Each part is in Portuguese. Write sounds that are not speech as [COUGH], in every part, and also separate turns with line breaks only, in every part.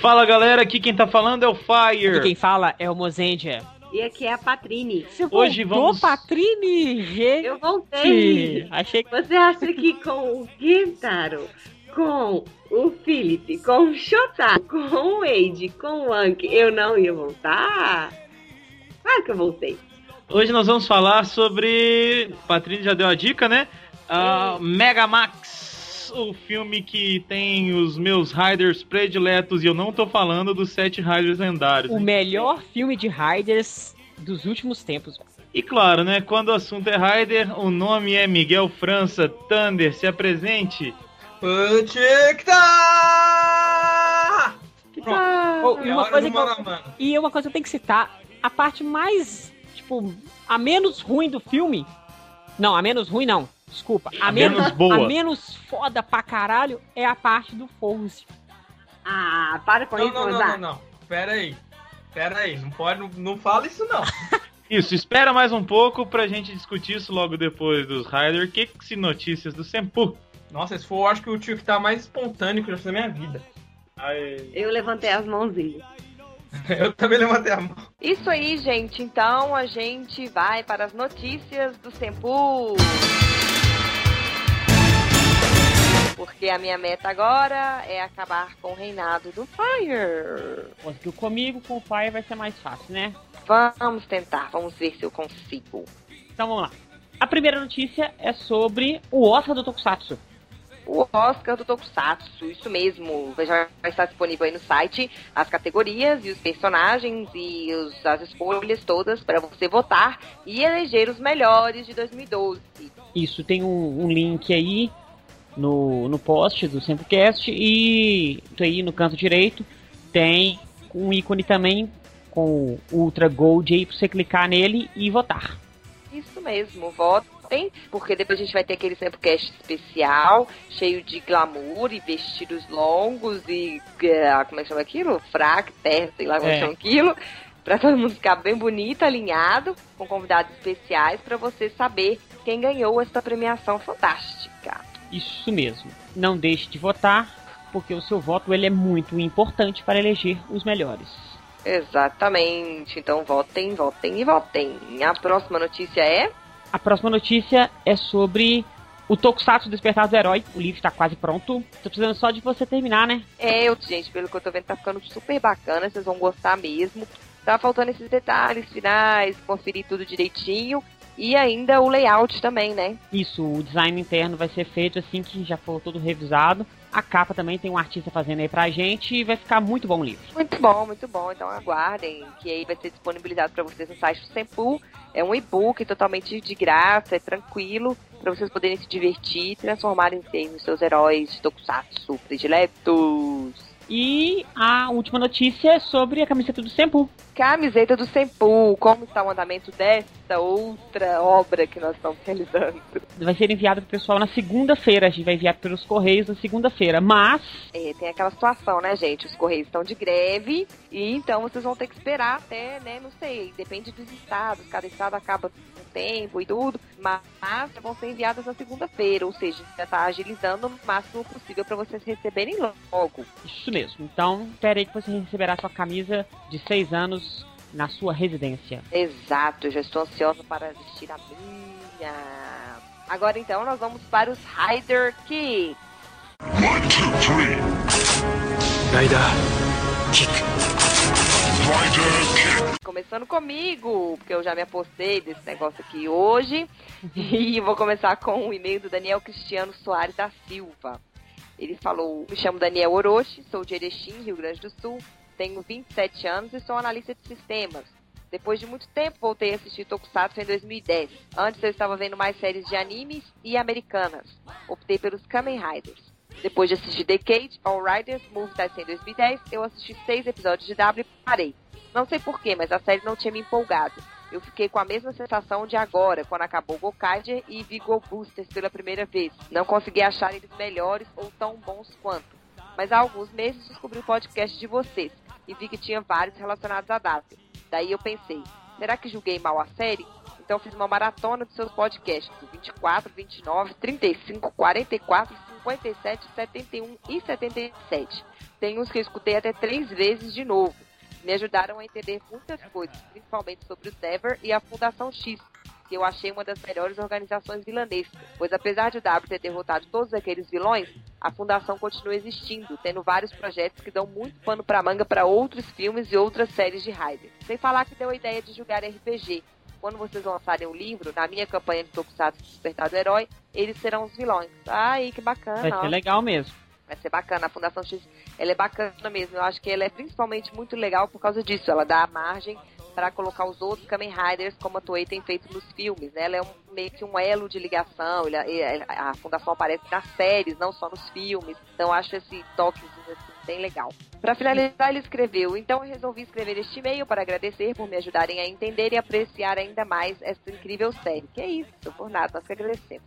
Fala galera, aqui quem tá falando é o Fire.
E quem fala é o Mozendia.
E aqui é a Patrine.
Você
Hoje
voltou,
vamos-
Patrine? Gente,
Eu voltei.
achei que...
Você acha que com o Kentaro, com o Felipe, com o Shota, com o Wade, com o Anki, eu não ia voltar? Claro que eu voltei.
Hoje nós vamos falar sobre. Patrícia já deu a dica, né? Ah, Mega Max, o filme que tem os meus Riders prediletos, e eu não tô falando dos sete Riders lendários.
O melhor filme de Riders dos últimos tempos.
E claro, né? Quando o assunto é Rider, o nome é Miguel França Thunder. Se apresente.
Puticta!
Oh, e,
É
uma coisa que eu, e uma coisa que eu tenho que citar, a parte mais, tipo, a menos ruim do filme. Não, a menos ruim não. Desculpa. A,
A menos boa.
A menos foda pra caralho é a parte do Force.
Ah, para com
Não,
isso,
não, não, não, não. Pera aí. Pera aí. Não pode, não, não fala isso não. [LAUGHS]
Isso, espera mais um pouco pra gente discutir isso logo depois dos Rider. Que que se notícias do Sempu?
Nossa, esse foi, eu acho que o tio que tá mais espontâneo que eu já fiz na minha vida.
Eu levantei as mãozinhas. [LAUGHS]
Eu também levantei a mão.
Isso aí, gente. Então a gente vai para as notícias do Sempu. Porque a minha meta agora é acabar com o reinado do Fire.
Conseguiu comigo, com o pai vai ser mais fácil, né?
Vamos tentar, vamos ver se eu consigo.
Então vamos lá. A primeira notícia é sobre o Oscar do Tokusatsu.
O Oscar do Tokusatsu, isso mesmo. Já vai estar disponível aí no site as categorias e os personagens e os- as escolhas todas para você votar e eleger os melhores de 2012.
Isso, tem um, um link aí no, no post do Sempocast e aí no canto direito tem um ícone também com o Ultra Gold aí pra você clicar nele e votar.
Isso mesmo, votem, porque depois a gente vai ter aquele Samplecast especial, cheio de glamour e vestidos longos e. eh, como é que chama aquilo? Fraque, terra, sei lá como
É.
chama aquilo. [LAUGHS] Pra todo mundo ficar bem bonito, alinhado, com convidados especiais, pra você saber quem ganhou essa premiação fantástica.
Isso mesmo. Não deixe de votar, porque o seu voto ele é muito importante para eleger os melhores.
Exatamente. Então votem, votem e votem. A próxima notícia é.
A próxima notícia é sobre o Tokusatsu Despertar do Herói. O livro está quase pronto. Tô precisando só de você terminar, né?
É, eu, gente, pelo que eu tô vendo, tá ficando super bacana, vocês vão gostar mesmo. Tá faltando esses detalhes finais, conferir tudo direitinho. E ainda o layout também, né?
Isso, o design interno vai ser feito assim que já for todo revisado. A capa também tem um artista fazendo aí pra gente e vai ficar muito bom o livro.
Muito bom, muito bom. Então aguardem, que aí vai ser disponibilizado para vocês no site do Sempu. É um e-book totalmente de graça, é tranquilo, para vocês poderem se divertir e transformarem se nos seus heróis de Tokusatsu prediletos.
E a última notícia é sobre a camiseta do Sempu.
Camiseta do Sempu, como está o andamento dessa outra obra que nós estamos realizando?
Vai ser enviado pro pessoal na segunda-feira. A gente vai enviar pelos correios na segunda-feira. Mas
É, tem aquela situação, né, gente? Os Correios estão de greve e então vocês vão ter que esperar até, né, não sei, depende dos estados, cada estado acaba com tempo e tudo, mas vão ser enviadas na segunda-feira, ou seja, já tá agilizando o máximo possível para vocês receberem logo.
isso mesmo. Então, espere aí que você receberá sua camisa de seis anos na sua residência.
Exato, já estou ansiosa para vestir a minha. Agora então nós vamos para os Rider Kicks. Começando comigo, porque eu já me apostei desse negócio aqui hoje. e vou começar com o e-mail do Daniel Cristiano Soares da Silva. Ele falou: Me chamo Daniel Orochi, sou de Erechim, Rio Grande do Sul, tenho 27 anos e sou analista de sistemas. Depois de muito tempo, voltei a assistir Tokusatsu em 2010. Antes eu estava vendo mais séries de animes e americanas. Optei pelos Kamen Riders. Depois de assistir Decade, All Riders, Move Tyson em 2010, eu assisti seis episódios de W e parei. Não sei porquê, mas a série não tinha me empolgado. Eu fiquei com a mesma sensação de agora, quando acabou Gokaiger e vi Boosters pela primeira vez. Não consegui achar eles melhores ou tão bons quanto. Mas há alguns meses descobri o podcast de vocês e vi que tinha vários relacionados a W. Daí eu pensei, será que julguei mal a série? Então fiz uma maratona dos seus podcasts, do 24, 29, 35, 44, 57, 71 e 77. tem uns que eu escutei até três vezes de novo. Me ajudaram a entender muitas coisas, principalmente sobre o Dever e a Fundação X, que eu achei uma das melhores organizações vilanescas, pois apesar de o W ter derrotado todos aqueles vilões, a Fundação continua existindo, tendo vários projetos que dão muito pano pra manga para outros filmes e outras séries de Raider. Sem falar que deu a ideia de jogar RPG. Quando vocês lançarem o livro, na minha campanha de Tokusatsu Despertar do Herói, eles serão os vilões. Ai, que bacana.
Vai
ó.
ser legal mesmo.
Vai ser bacana. A Fundação X, ela é bacana mesmo. Eu acho que ela é principalmente muito legal por causa disso. Ela dá margem para colocar os outros Kamen Riders como a Toei tem feito nos filmes, né? Ela é um, meio que um elo de ligação. Ele- a Fundação aparece nas séries, não só nos filmes. Então acho esse toquezinho assim, bem legal. Para finalizar, ele escreveu: Então eu resolvi escrever este e-mail para agradecer por me ajudarem a entender e apreciar ainda mais essa incrível série. Que é isso, por nada, nós que agradecemos.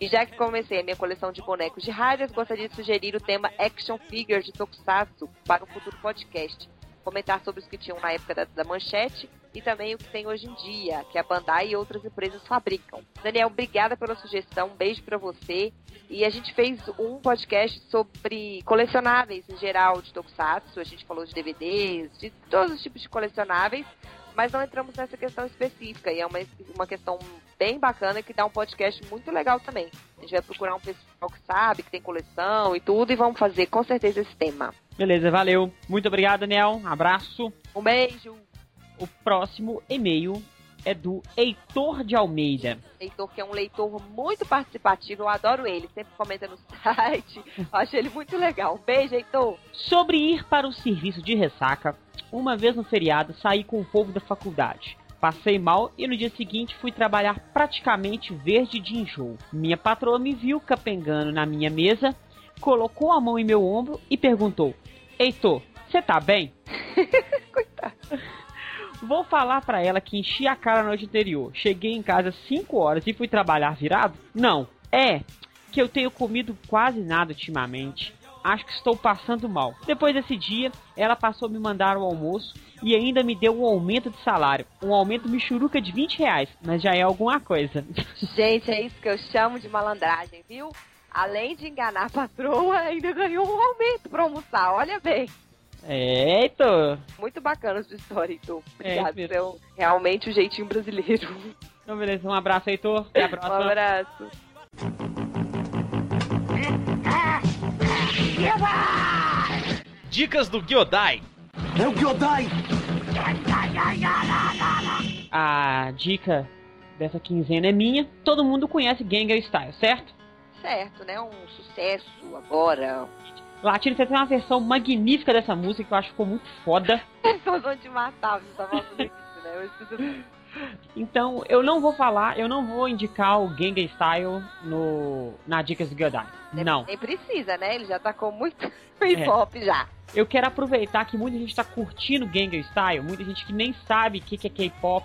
E já que comecei a minha coleção de bonecos de Riders, gostaria de sugerir o tema Action Figures de Tokusatsu para um futuro podcast. Comentar sobre os que tinham na época da, da manchete e também o que tem hoje em dia, que a Bandai e outras empresas fabricam. Daniel, obrigada pela sugestão, um beijo pra você. E a gente fez um podcast sobre colecionáveis em geral de Tokusatsu, a gente falou de DVDs, de todos os tipos de colecionáveis, mas não entramos nessa questão específica, e é uma, uma questão bem bacana que dá um podcast muito legal também. A gente vai procurar um pessoal que sabe, que tem coleção e tudo, e vamos fazer com certeza esse tema.
Beleza, valeu. Muito obrigado, Daniel. Abraço.
Um beijo!
O próximo e-mail é do Heitor de Almeida.
Heitor, que é um leitor muito participativo, eu adoro ele, sempre comenta no [LAUGHS] site, eu acho ele muito legal. Um beijo, Heitor!
Sobre ir para o serviço de ressaca, uma vez no feriado saí com o povo da faculdade. Passei mal e no dia seguinte fui trabalhar praticamente verde de enjoo. Minha patroa me viu capengando na minha mesa, colocou a mão em meu ombro e perguntou: Heitor, você tá bem? [LAUGHS] Vou falar pra ela que enchi a cara na noite anterior. Cheguei em casa às 5 horas e fui trabalhar virado? Não. É que eu tenho comido quase nada ultimamente. Acho que estou passando mal. Depois desse dia, ela passou a me mandar o almoço e ainda me deu um aumento de salário. Um aumento michuruca de 20 reais, mas já é alguma coisa.
Gente, é isso que eu chamo de malandragem, viu? Além de enganar a patroa, ainda ganhou um aumento pra almoçar, olha bem.
É, Heitor.
Muito bacana essa história, Heitor. Obrigado, é um- realmente o jeitinho brasileiro.
Então, beleza. Um abraço, Heitor. Até a
Um
próxima.
abraço.
Dicas do Gyodai.
É o Gyodai!
A dica dessa quinzena é minha. Todo mundo conhece Gangnam Style, certo?
Certo, né? Um sucesso agora.
Latino você tem uma versão magnífica dessa música que eu acho que ficou muito foda. [LAUGHS]
Nós vamos te matar, você tá falando isso, né? Eu preciso-
Então eu não vou falar, eu não vou indicar o Gangnam Style no, na Dicas do Gyodai. Não.
Nem precisa, né? Ele já tacou muito [LAUGHS] hip hop já.
Eu quero aproveitar que muita gente tá curtindo Gangnam Style, muita gente que nem sabe o que que é K-pop,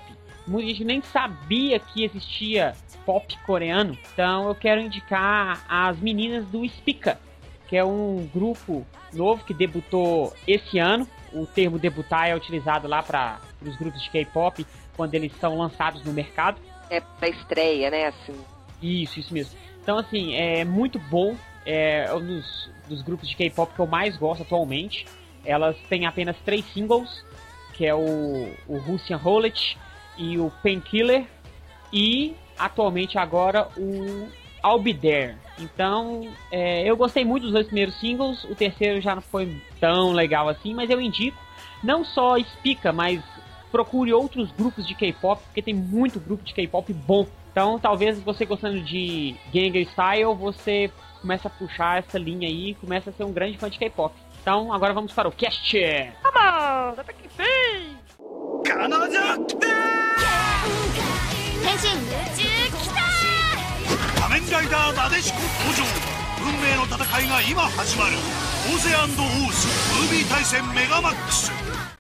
muita gente nem sabia que existia pop coreano. Então eu quero indicar as meninas do Spica, que é um grupo novo que debutou esse ano. O termo debutar é utilizado lá para os grupos de K-pop quando eles são lançados no mercado.
É pra estreia, né? Assim.
Isso, isso mesmo. Então, assim, é muito bom. É um dos, dos grupos de K-pop que eu mais gosto atualmente. Elas têm apenas três singles, que é o, o Russian Roulette e o Painkiller. E, atualmente, agora, o I'll Be There. Então, é, eu gostei muito dos dois primeiros singles. O terceiro já não foi tão legal assim, mas eu indico. Não só Spica, mas procure outros grupos de K-pop, porque tem muito grupo de K-pop bom. Então, talvez você gostando de Gangnam Style, você começa a puxar essa linha aí e começa a ser um grande fã de K-pop. Então, agora vamos para o cast.
Vamos! Até que fim!
変身宇宙来た
仮面ライダーなでしこ登場運命の戦いが今始まるオゼアンドオースムービー対戦メガマックス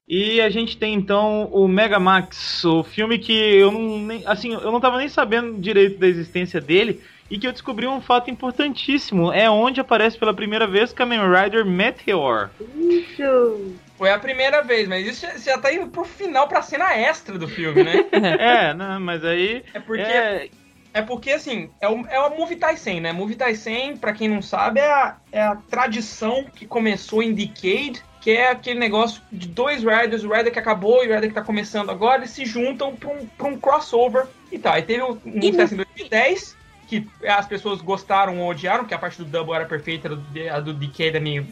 E a gente tem então o Mega Max, o filme que eu não nem, assim, eu não tava nem sabendo direito da existência dele e que eu descobri um fato importantíssimo, é onde aparece pela primeira vez Kamen Rider Meteor.
Isso!
Foi a primeira vez, mas isso já, já tá indo pro final, pra cena extra do filme, né? [LAUGHS]
é, né, mas aí
É porque
é,
É porque, assim, é o, é o Movie Taisen, né? Movie Taisen, pra quem não sabe, é a, é a tradição que começou em Decade, que é aquele negócio de dois Riders, o Rider que acabou e o Rider que tá começando agora, eles se juntam pra um, pra um crossover e tal. Aí teve o Movie Taisen em 2010, que as pessoas gostaram ou odiaram, porque a parte do Double era perfeita, a do, a do Decade é meio...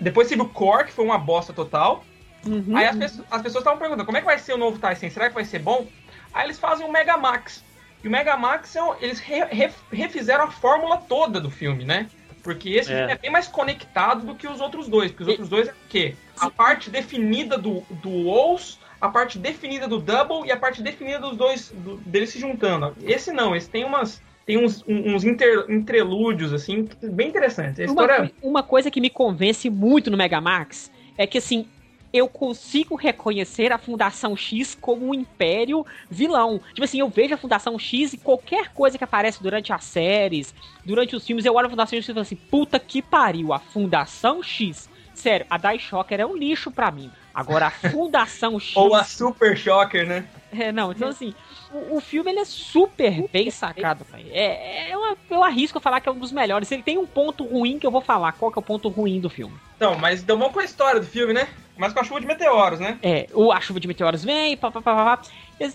Depois teve o Core, que foi uma bosta total.
Uhum.
Aí as, pessoas- as pessoas estavam perguntando, como é que vai ser o novo Tyson? Será que vai ser bom? Aí eles fazem o Mega Max. E o Mega Max, é um- eles re- re- refizeram a fórmula toda do filme, né? Porque esse
É.
filme é bem mais conectado do que os outros dois. Porque os outros dois é o quê? A parte definida do, do Ous, a parte definida do Double e a parte definida dos dois, do- deles se juntando. Esse não, esse tem umas... Tem uns, uns inter- interlúdios, assim, bem interessantes.
Uma,
história...
uma coisa que me convence muito no Megamax é que assim. Eu consigo reconhecer a Fundação X como um império vilão. Tipo assim, eu vejo a Fundação X e qualquer coisa que aparece durante as séries, durante os filmes, eu olho a Fundação X e falo assim: puta que pariu, a Fundação X. Sério, a Dai Shocker é um lixo pra mim. Agora, a Fundação X. [LAUGHS]
Ou a Super Shocker, né?
É, não, então assim, o, o filme ele é super bem sacado, pai. É, é uma- eu arrisco falar que é um dos melhores. Ele tem um ponto ruim que eu vou falar. Qual que é o ponto ruim do filme?
Então, mas então vamos com a história do filme, né? Mas com a chuva de meteoros, né?
É, o, a chuva de meteoros vem, pá, pá, pá, pá, pá,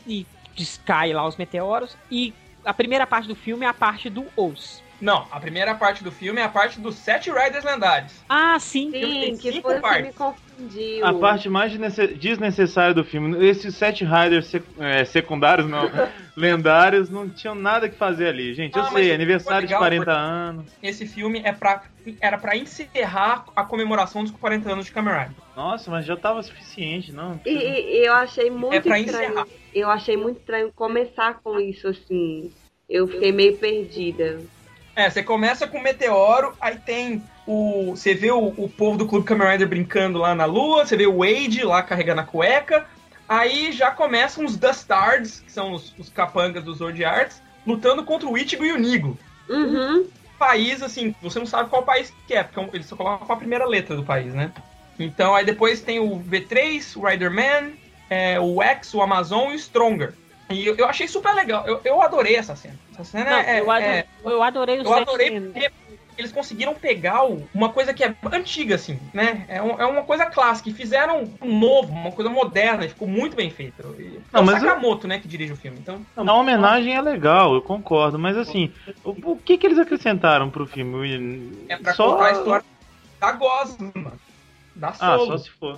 e descai lá os meteoros. E a primeira parte do filme é a parte do Ous.
Não, a primeira parte do filme é a parte dos sete Riders lendários.
Ah, sim.
Sim,
tem
que foi o que me
partes.
confundiu.
A parte mais desnece- desnecessária do filme. Esses sete Riders sec- é, secundários, não, [LAUGHS] lendários, não tinham nada que fazer ali. Gente, eu
Ah,
sei, aniversário de
legal,
40
foi-
anos.
Esse filme é pra, era pra encerrar a comemoração dos 40 anos de Rider.
Nossa, mas já tava suficiente, não?
E, e eu achei muito
É pra
estranho.
encerrar.
Eu achei muito estranho começar com isso assim. Eu fiquei meio perdida.
É, você começa com o meteoro, aí tem o. Você vê o, o povo do Clube Kamen Rider brincando lá na lua, você vê o Wade lá carregando a cueca. Aí já começam os Dustards, que são os, os capangas dos Zord Arts, lutando contra o Ichigo e o Nigo.
Uhum.
país, assim, você não sabe qual país que é, porque eles só colocam a primeira letra do país, né? Então aí depois tem o V3, o Riderman, é, o X, o Amazon e o Stronger. E eu, eu achei super legal, eu, eu adorei essa cena. Essa cena
Não,
é,
eu, adorei,
é-
eu adorei os
eu adorei porque eles conseguiram pegar o- uma coisa que é antiga, assim, né? É, um- é uma coisa clássica, e fizeram um novo, uma coisa moderna, e ficou muito bem feito. E, é
Não,
o
mas eu-
Sakamoto, né, que dirige o filme, então...
A homenagem é legal, eu concordo, mas assim, o, o que que eles acrescentaram pro filme?
É pra
Só-
contar a história da Gosma, da
Ah,
Solo.
só se for.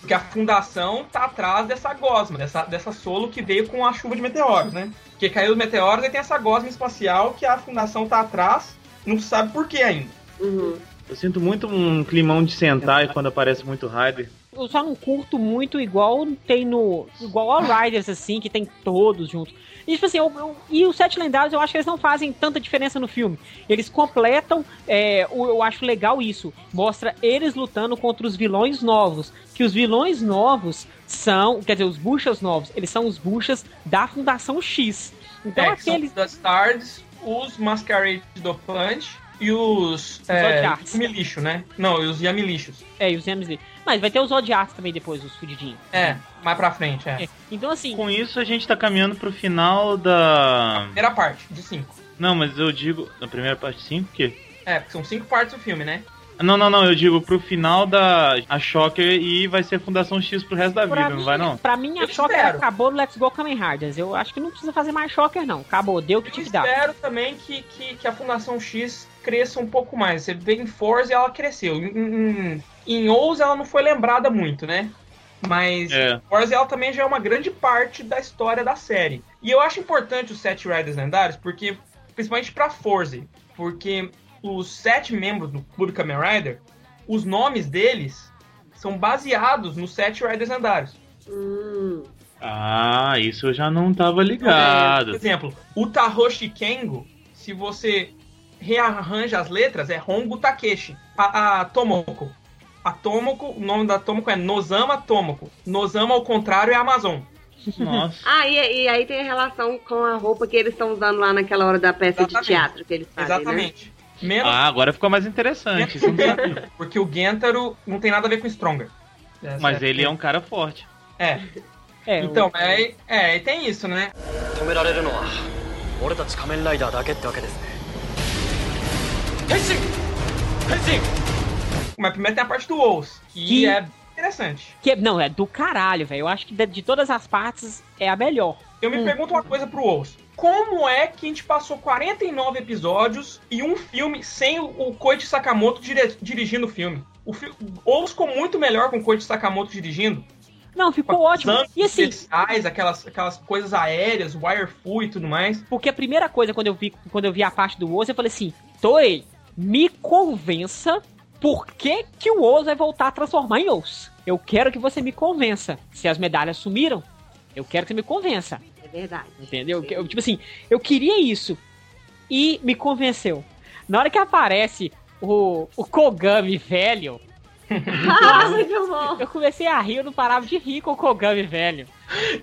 Porque a fundação tá atrás dessa gosma, dessa, dessa solo que veio com a chuva de meteoros, né? Porque caiu os meteoros e tem essa gosma espacial que a fundação tá atrás, não sabe por que ainda.
Uhum.
Eu sinto muito um climão de Sentai quando aparece muito Rider.
Eu só não curto muito igual tem no. Igual All Riders, assim, que tem todos juntos. E, tipo assim, eu- eu- e os Sete Lendários eu acho que eles não fazem tanta diferença no filme. Eles completam. é, o- eu acho legal isso. Mostra eles lutando contra os vilões novos. Que os vilões novos são. Quer dizer, os buchas novos, eles são os buchas da Fundação X. Então
é,
aqueles.
os Dastards, os Masquerade do Punch e os é,
Zodiacs.
Yamilixo, né? Não, e os Yamilixos.
É, e os MZ. Mas vai ter os Zodiacs também depois, os fudidinhos.
É, mais pra frente, é.
É. Então, assim.
Com isso a gente tá caminhando pro final da.
Primeira parte, de cinco.
Não, mas eu digo. Na primeira parte 5, o quê?
É, porque são cinco partes do filme, né?
Não, não, não, eu digo pro final da a Shocker e vai ser Fundação X pro resto da vida,
Pra
não
mim,
vai não?
Pra mim, a
Eu
Shocker
espero.
acabou no Let's Go Kamen Riders. Eu acho que não precisa fazer mais Shocker, não. Acabou, deu o que
Eu
tinha que dar.
espero também que, que, que a Fundação X cresça um pouco mais. Você vê em Forza ela cresceu. Em, em, em Oz ela não foi lembrada muito, né? Mas
É.
Forza ela também já é uma grande parte da história da série. E eu acho importante os sete Riders lendários, porque principalmente pra Forza, porque os sete membros do Clube Kamen Rider, os nomes deles são baseados nos sete Riders lendários.
Hum.
Ah, isso eu já não tava
Por
ligado.
exemplo, o Tahoshi Kengo, se você rearranja as letras, é Hongo Takeshi. A, a Tomoko. A Tomoko, o nome da Tomoko é Nozama Tomoko. Nozama, ao contrário, é Amazon.
Nossa. [LAUGHS]
Ah, e, e aí tem relação com a roupa que eles estão usando lá naquela hora da peça
Exatamente.
de teatro que eles fazem, né?
Exatamente. Menos
Ah, agora ficou mais interessante. isso eu não sabia.
porque o Gentaro não tem nada a ver com Stronger. Essa
Mas ele é um cara forte.
É.
É,
Então,
o-
é, é, e tem isso, né?
止められるのは 俺たち仮面ライダーだけってわけですね Racing! Racing!
Mas primeiro tem a parte do Owls, que,
que,
é interessante.
Que, é, não, é do caralho, velho. Eu acho que de, de, todas as partes é a melhor.
Eu me
hum.
pergunto uma coisa pro Owls. Como é que a gente passou 49 episódios e um filme sem o, Koichi Sakamoto dirigindo o filme? O fi ficou muito melhor com o Koichi Sakamoto dirigindo.
Não, ficou ótimo. E assim.
Especiais, aquelas, aquelas coisas aéreas, wirefoo e tudo mais.
Porque a primeira coisa quando eu vi, quando eu vi a parte do Owls, eu falei assim: Toei, me convença por que, que o Ozo vai voltar a transformar em Osso. Eu quero que você me convença. Se as medalhas sumiram, eu quero que você me convença.
É verdade.
Entendeu? Eu, tipo assim, eu queria isso. E me convenceu. Na hora que aparece o, o Kogami velho,
Ah, muito bom.
eu comecei a rir, eu não parava de rir com o Kogami velho.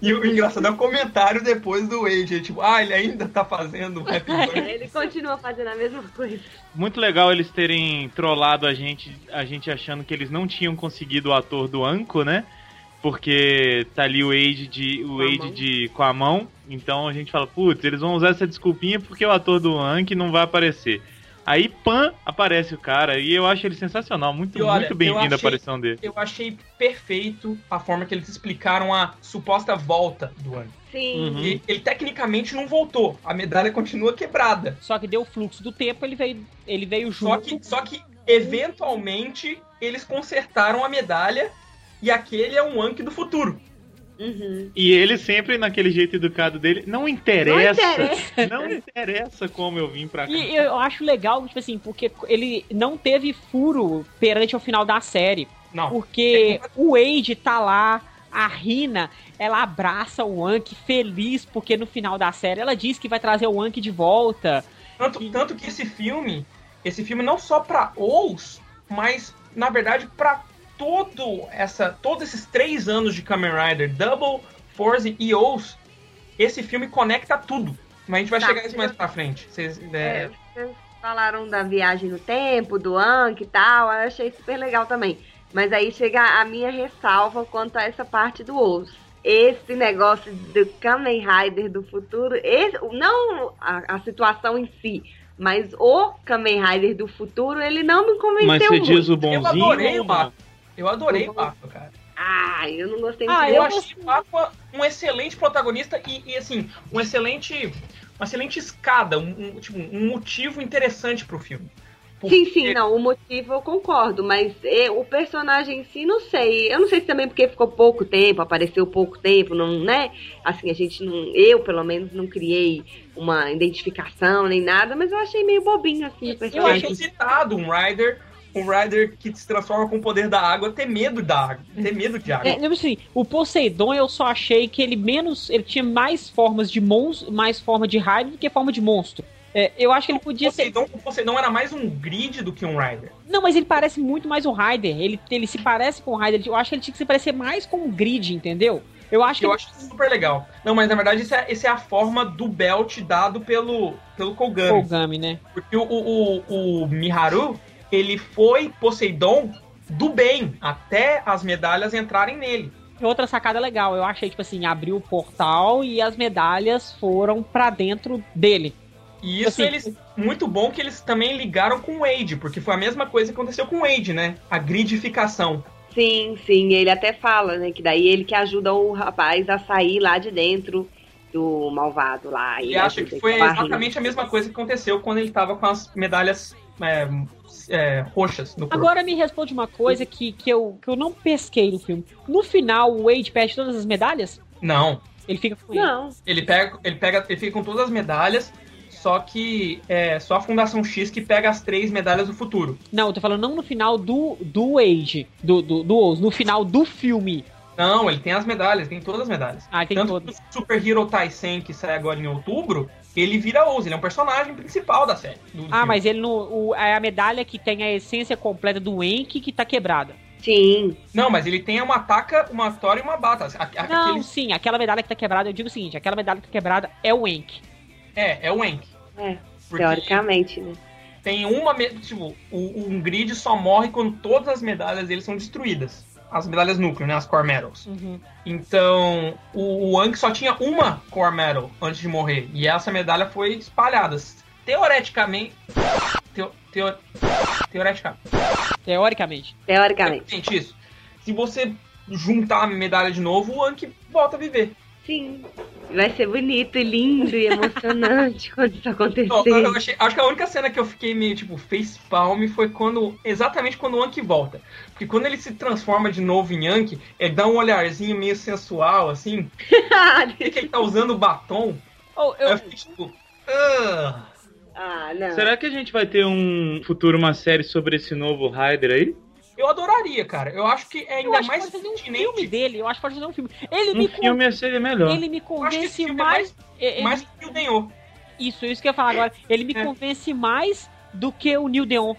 E o engraçado é o comentário depois do Wade. Tipo, ah, ele ainda tá fazendo Happy [LAUGHS] Birthday.
Ele continua fazendo a mesma coisa.
Muito legal eles terem trollado a gente, a gente achando que eles não tinham conseguido o ator do Anko, né? Porque tá ali o Age de o
Com a
Age
mão.
de com a mão, então a gente fala, putz, eles vão usar essa desculpinha porque o ator do Anki não vai aparecer. Aí, pan, aparece o cara e eu acho ele sensacional, muito
olha,
muito bem-vindo a aparição dele.
Eu achei perfeito a forma que eles explicaram a suposta volta do ano.
Sim.
Uhum.
Ele, ele tecnicamente não voltou. A medalha continua quebrada.
Só que deu o fluxo do tempo, ele veio, ele veio junto.
Só que, só que, eventualmente, eles consertaram a medalha e aquele é um Anki do futuro.
Uhum.
E ele sempre naquele jeito educado dele, não interessa,
Não interessa.
não interessa como eu vim pra cá.
E eu acho legal, tipo assim, porque ele não teve furo perante o final da série.
Não.
Porque o Wade tá lá, a Rina, ela abraça o Anki feliz, porque no final da série ela diz que vai trazer o Anki de volta.
Tanto, tanto que esse filme, esse filme não só pra Ous, mas na verdade pra todo essa, todos esses três anos de Kamen Rider, Double, Force e Ous, esse filme conecta tudo. Mas a gente vai
Tá.
chegar nisso mais pra frente. Vocês, é,
É, vocês falaram da viagem no tempo, do Anki e tal, eu achei super legal também. Mas aí chega a minha ressalva quanto a essa parte do osso. Esse negócio do Kamen Rider do futuro, esse, não a, a situação em si, mas o Kamen Rider do futuro, ele não me convenceu
Mas você
muito.
diz o
Eu
bonzinho.
adorei
ou
o? Eu adorei
Eu
o Baco, cara.
Ah, eu não gostei
Ah,
muito.
Eu,
eu
achei o Baco um excelente protagonista e, e, assim, um excelente. Uma excelente escada, um, um, tipo, um motivo interessante pro filme.
Sim, sim, não, o motivo eu concordo, mas é, o personagem em si, não sei. Eu não sei se também porque ficou pouco tempo, apareceu pouco tempo, não, né? Assim, a gente não. Eu, pelo menos, não criei uma identificação nem nada, mas eu achei meio bobinho, assim, o
Eu
personagem.
achei citado um Rider, um Rider que se transforma com o poder da água, ter medo da água, ter medo de água.
É, tipo assim, o Poseidon eu só achei que ele menos. Ele tinha mais formas de monstro, mais forma de raio do que forma de monstro. É, eu acho que ele podia ser.
Poseidon, o Poseidon era mais um grid do que um Rider.
Não, mas ele parece muito mais um Raider. Ele, ele se parece com o Raider. Eu acho que ele tinha que se parecer mais com um grid, entendeu? Eu acho que.
Eu acho super legal. Não, mas na verdade isso é, é a forma do belt dado pelo, pelo Kogami.
Kogami, né?
Porque o, o, o, o Miharu, ele foi Poseidon do bem, até as medalhas entrarem nele.
Outra sacada legal, eu achei, tipo assim, abriu o portal e as medalhas foram pra dentro dele.
E isso
Assim,
eles. Muito bom que eles também ligaram com o Wade, porque foi a mesma coisa que aconteceu com o Wade, né? A gridificação.
Sim, sim, ele até fala, né, que daí ele que ajuda o rapaz a sair lá de dentro do malvado lá.
E
ajuda
que foi exatamente a mesma coisa que aconteceu quando ele tava com as medalhas é, é, roxas no corpo.
Agora me responde uma coisa que, que, eu, que eu não pesquei no filme. No final, o Wade perde todas as medalhas?
Não.
Ele fica com.
Não,
Ele pega, ele pega, ele fica com todas as medalhas, só que é só a Fundação X que pega as três medalhas do futuro.
Não, eu tô falando não no final do, do Wade, do, do, do Oz, no final do filme.
Não, ele tem as medalhas, tem todas as medalhas.
Ah, tem
Tanto
todas.
que o Super Hero Taisen, que sai agora em outubro, ele vira Oz, ele é um personagem principal da série. do
Ah,
filme.
mas ele no. O, é a medalha que tem a essência completa do Enki que tá quebrada.
sim,
Não, mas ele tem uma ataca, uma Tora e uma bata. A- a-
Não,
aquele-
sim, aquela medalha que tá quebrada, eu digo o seguinte, aquela medalha que tá quebrada é o Enki.
É, é o Enk.
é,
Porque
teoricamente, né?
tem uma. Tipo, o- um grid só morre quando todas as medalhas dele são destruídas. As medalhas núcleo, né? As core medals.
Uhum.
Então, o, o Anki só tinha uma core medal antes de morrer. E essa medalha foi espalhada. Teoreticamente. Teo, teo, teoreticamente.
Teoricamente.
Teoricamente.
Gente, isso. Se você juntar a medalha de novo, o Anki volta a viver.
Sim. Vai ser bonito, lindo e emocionante [LAUGHS] quando isso acontecer.
Não, eu achei- acho que a única cena que eu fiquei meio tipo face palm foi quando. Exatamente quando o Anki volta. Porque quando ele se transforma de novo em Anki, ele dá um olharzinho meio sensual, assim. [LAUGHS] E que ele tá usando batom.
Oh,
Eu,
eu,
fiquei tipo. Ah,
não.
Será que a gente vai ter um futuro, uma série sobre esse novo Raider aí?
Eu adoraria, cara. Eu acho que é
eu
ainda
acho que
mais
pode fazer um
pertinente.
filme dele. Eu acho que pode fazer um filme. Ele
Um
me, con-
filme ia ser melhor.
ele me
Eu acho que esse
convence
filme é
mais.
mais,
ele-
mais que o Denho.
Isso, isso que eu ia falar agora. Ele me
É.
convence mais do que o Neil Deon.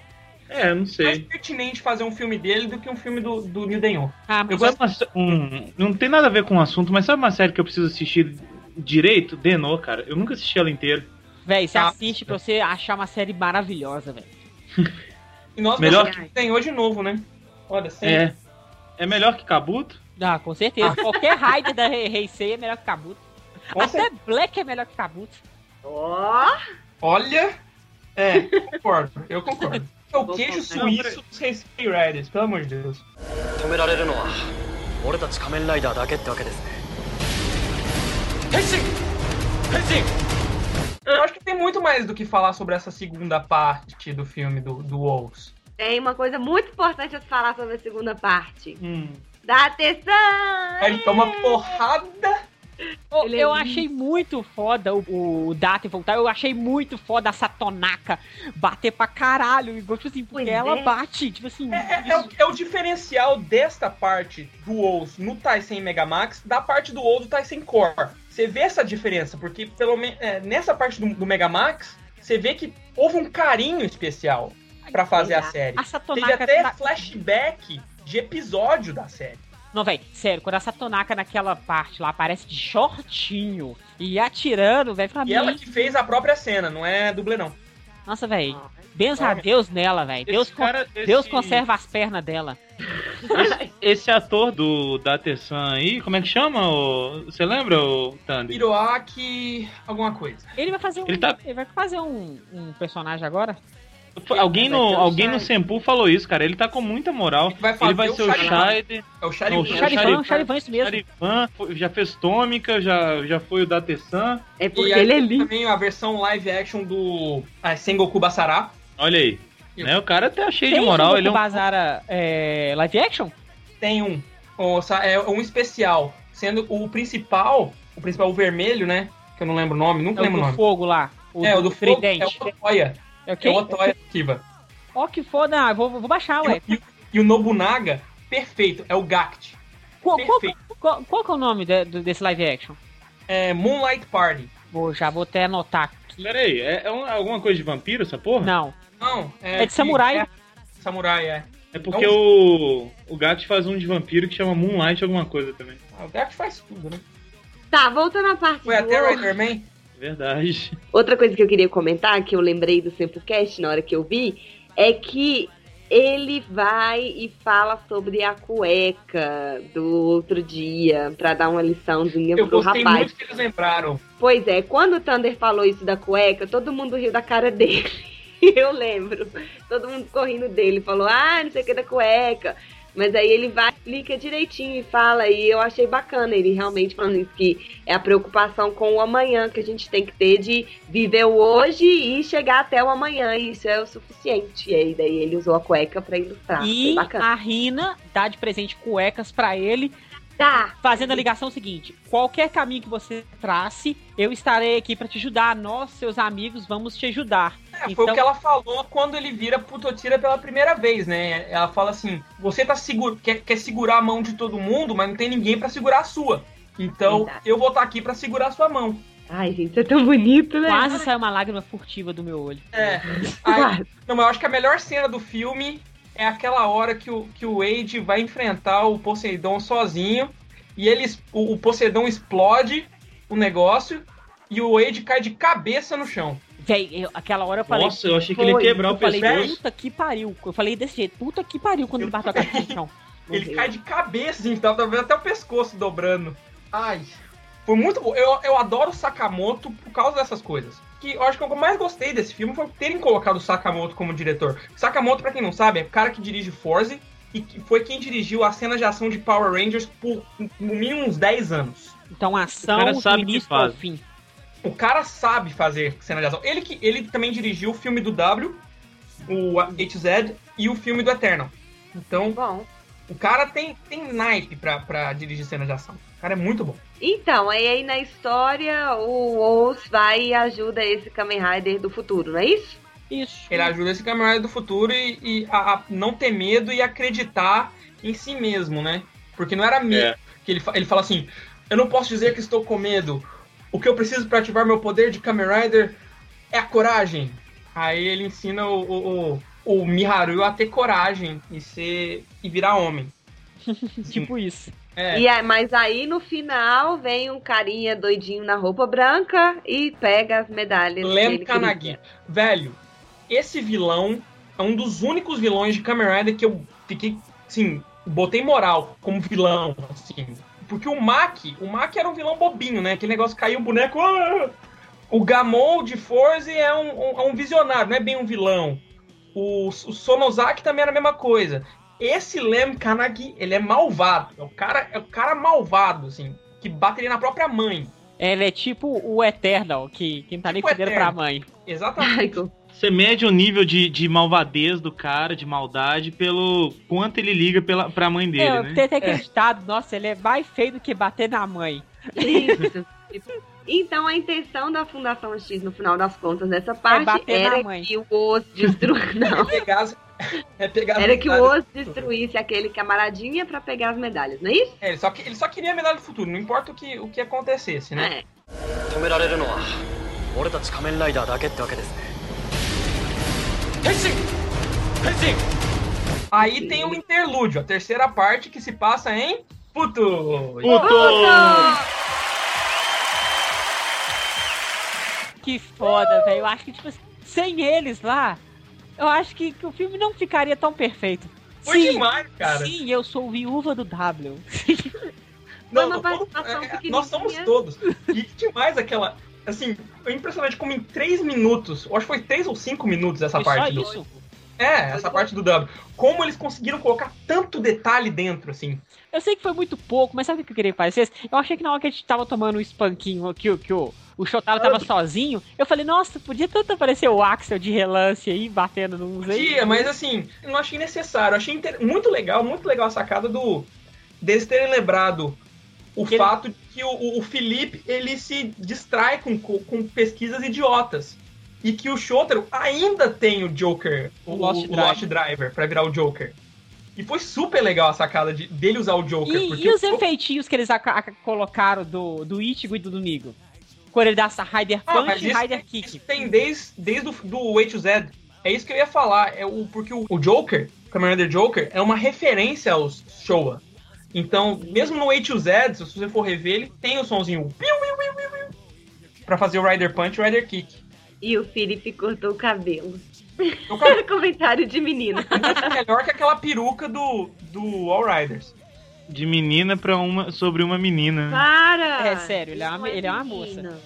É, não
mais
sei.
pertinente fazer um filme dele do que um filme do, do Neil Denho.
Ah,
Eu
mas
Sabe uma- um, não tem nada a ver com o assunto, mas sabe uma série que eu preciso assistir direito? Denô, cara. Eu nunca assisti ela inteira.
Véi, você
Ah,
assiste pra você achar uma série maravilhosa, velho. [LAUGHS]
E nós
Melhor
Melhor que Denho de novo, né? Olha, sempre.
É. É melhor que Kabuto?
Ah, com certeza. Qualquer Raider da Rei Rei Sei é melhor que Kabuto.
Com
Até Black é melhor que Kabuto.
Ó,
Olha. É, concordo. Eu concordo. É o
Vou
queijo
contar.
suíço dos Space Riders, pelo amor de Deus.
止められるのは俺たち仮面ライダーだけってわけですね変身変身
Eu acho que tem muito mais do que falar sobre essa segunda parte do filme do, do Wolves.
tem uma coisa muito importante a se falar sobre a segunda parte.
Hum.
Dá atenção!
Ele toma porrada.
Oh,
é
eu
lindo.
achei muito foda o, o Data voltar. Eu achei muito foda a Satonaka bater pra caralho. Igual, Tipo assim, porque
Pois
ela
é.
bate. Tipo assim.
É, é o, é o diferencial desta parte do Wolves no Tyson Megamax da parte do WoW do Tyson Core. Você vê essa diferença, porque pelo menos nessa parte do, do Megamax, você vê que houve um carinho especial pra fazer a série.
A
Teve até
tá-
flashback de episódio da série.
Não, velho, sério, quando a Satonaka naquela parte lá aparece de shortinho e atirando, velho, pra
E
mim.
ela que fez a própria cena, não é dublê não.
Nossa, velho. Benza a Deus nela, velho. Deus, con-
esse-
Deus conserva as pernas dela.
Esse, esse ator do Datesan aí, como é que chama? Você lembra, o Thunder?
Hiroaki alguma coisa.
Ele vai fazer um.
Ele tá-
ele vai fazer um, um personagem agora?
Alguém no, alguém no. Senpu falou isso, cara. Ele tá com muita moral.
Vai
Ele vai
o
ser o. Shide.
É o Sharivan.
Não,
O Charivan, o Charivan, isso mesmo.
Charivan, foi- já fez Tômica, já, já foi o Datesan.
É porque
E aí
ele é lindo.
também a versão live action do ah, Sengoku Basara.
Olha aí.
Eu-
Né, o cara tá cheio
Tem
de moral.
o
Ele é um...
Bazara é, live action?
Tem um, é um especial, sendo o principal, o principal o vermelho, né? Que eu não lembro o nome, nunca
É o
lembro o
do
nome.
fogo lá. O
é, o do fogo, é
tridente.
o Otoya.
É o
É o Otoya Kiva.
Ó, que foda. Ah, vou, vou baixar,
E,
ué.
o- e o- e o Nobunaga, perfeito, é o Gact.
Qual, qual,
Perfeito.
qual, qual que é o nome de- desse live action?
É Moonlight Party.
Vou, já vou até anotar aqui.
Pera aí, é, é um- alguma coisa de vampiro essa porra?
Não.
Não,
É de samurai.
É, samurai, é.
É porque o, o Gato faz um de vampiro que chama Moonlight alguma coisa também.
Ah, O Gact faz tudo, né?
Tá, voltando à parte
Foi
do
até
Wolf.
Riderman.
Verdade. [LAUGHS]
Outra coisa que eu queria comentar, que eu lembrei do Semplecast na hora que eu vi, é que ele vai e fala sobre a cueca do outro dia, pra dar uma liçãozinha
Eu
pro
gostei
rapaz.
muito que eles lembraram.
Pois é, quando o Thunder falou isso da cueca, todo mundo riu da cara dele. [LAUGHS] Eu lembro. Todo mundo correndo dele, falou, ah, não sei o que da cueca. Mas aí ele vai, explica direitinho e fala, e eu achei bacana ele realmente falando isso, que é a preocupação com o amanhã que a gente tem que ter de viver o hoje e chegar até o amanhã, e isso é o suficiente. E aí daí ele usou a cueca pra ilustrar.
E
bacana.
a Rina dá de presente cuecas pra ele,
Tá.
fazendo a ligação seguinte: qualquer caminho que você trace, eu estarei aqui pra te ajudar. Nós, seus amigos, vamos te ajudar.
É, foi
Então-
o que ela falou quando ele vira pro Totira pela primeira vez, né? Ela fala assim: você tá seguro, quer, quer segurar a mão de todo mundo, mas não tem ninguém pra segurar a sua. Então
Verdade.
eu vou estar aqui pra segurar a sua mão.
Ai, gente, isso é tão bonito, né?
Quase saiu uma lágrima furtiva do meu olho.
É. [LAUGHS] Aí, não, mas eu acho que a melhor cena do filme é aquela hora que o, que o Wade vai enfrentar o Poseidon sozinho e eles, o, o Poseidon explode o negócio e o Wade cai de cabeça no chão.
Véi, eu- aquela hora eu falei.
Nossa, eu achei que ele ia quebrar
eu
o
falei,
pescoço.
puta que pariu. Eu falei desse jeito, puta que pariu quando ele bateu a cabeça no chão. [LAUGHS]
Ele
Morreu.
cai de cabeça, assim, tava vendo até o pescoço dobrando. Ai. Foi muito bom. Eu, eu adoro Sakamoto por causa dessas coisas. Que eu acho que o que eu mais gostei desse filme foi terem colocado o Sakamoto como diretor. Sakamoto, pra quem não sabe, é o cara que dirige Forze e que foi quem dirigiu a cena de ação de Power Rangers por no mínimo uns 10 anos.
Então,
O
ação
cara
do
que
início ao
faz.
fim.
O cara sabe fazer cena de ação. Ele, que, ele também dirigiu o filme do W, o HZ e o filme do Eternal. Então,
Bom.
o cara tem, tem naipe pra, pra dirigir cena de ação. O cara é muito bom.
Então, aí, aí na história, o Oz vai e ajuda esse Kamen Rider do futuro, não é isso?
Isso.
Ele ajuda esse caminhão do futuro e, e a, a não ter medo e acreditar em si mesmo, né? Porque não era medo.
É.
Que ele, ele fala assim: Eu não posso dizer que estou com medo. O que eu preciso para ativar meu poder de Kamen Rider é a coragem. Aí ele ensina o, o, o, o Miharu a ter coragem e ser e virar homem. [LAUGHS]
Tipo isso.
É,
E aí- mas aí no final vem um carinha doidinho na roupa branca e pega as medalhas.
Lem Kanagi.
queria.
Velho, esse vilão é um dos únicos vilões de Kamen Rider que eu fiquei, assim, botei moral como vilão, assim. Porque o Maki, o Maki era um vilão bobinho, né? Aquele negócio caiu o boneco. ah! O Gamon de Forze é um, um- é um visionário, não é bem um vilão. O, o Sonozaki também era a mesma coisa. Esse Lem Kanagi, ele é malvado. É o cara, é o cara malvado, assim, que bateria na própria mãe.
Ele é tipo o Eternal, que, que não tá nem
Tipo
fudendo
Eternal.
pra mãe.
Exatamente.
Você mede o nível de, de malvadez do cara, de maldade, pelo quanto ele liga pela, pra mãe dele,
eu
né?
tenho até acreditado, nossa, ele é mais feio do que bater na mãe.
Isso. Então a intenção da Fundação X no final das contas dessa parte
bater na
era
mãe.
que o Oz destruísse. [LAUGHS] Não.
pegar as- é pegar
Era que o. Oz destruísse aquele camaradinha pra pegar as medalhas, não é isso?
É, ele, só, que- ele só queria a medalha do futuro, não importa o que, o que acontecesse, né?
É.
Aí tem o interlúdio, a terceira parte que se passa em futuro.
Puto!
Que foda, velho. Eu acho que, tipo, sem eles lá, eu acho que, que o filme não ficaria tão perfeito.
Foi
sim,
demais, cara.
sim, eu sou viúva do W.
Todo-
participação
é,
pequenininha.
nós somos todos. E demais aquela. Assim, é impressionante como em três minutos, eu acho que foi três ou cinco minutos essa
Foi só
parte do.
isso.
É, essa parte do W. Como eles conseguiram colocar tanto detalhe dentro, assim.
Eu sei que foi muito pouco, mas sabe o que eu queria que parecesse? Eu achei que na hora que a gente tava tomando um espanquinho, o- que o, o Shotaro tava sozinho, eu falei, nossa, podia tanto aparecer o Axel de relance aí, batendo nos aí.
Podia, mas assim, eu não achei necessário. Eu achei inter- muito legal, muito legal a sacada do. Deles terem lembrado o
Que ele-
fato de que o, o- Felipe ele se distrai com, com, pesquisas idiotas. E que o Shotaro ainda tem o Joker, o,
O Lost
o
Driver.
Lost Driver, pra virar o Joker. E foi super legal a sacada de, dele usar o Joker.
E, e os
o-
efeitinhos que eles colocaram do, do Ichigo e do Nigo? Quando ele dá essa Rider
Ah,
Punch
mas
e
isso,
Rider
isso
Kick.
tem desde, desde o do A to Z. É isso que eu ia falar. É o, porque o, o Joker, o Kamen Rider Joker, é uma referência aos Showa. Então, mesmo no A to Z, se você for rever, ele tem o piu, pra fazer o Rider Punch e o Rider Kick.
E o Felipe cortou o cabelo.
O cara [LAUGHS]
Comentário de menina.
é melhor que aquela peruca do, do All Riders.
De menina pra uma sobre uma menina.
Para!
É, sério, ele é uma- ele é uma
menina.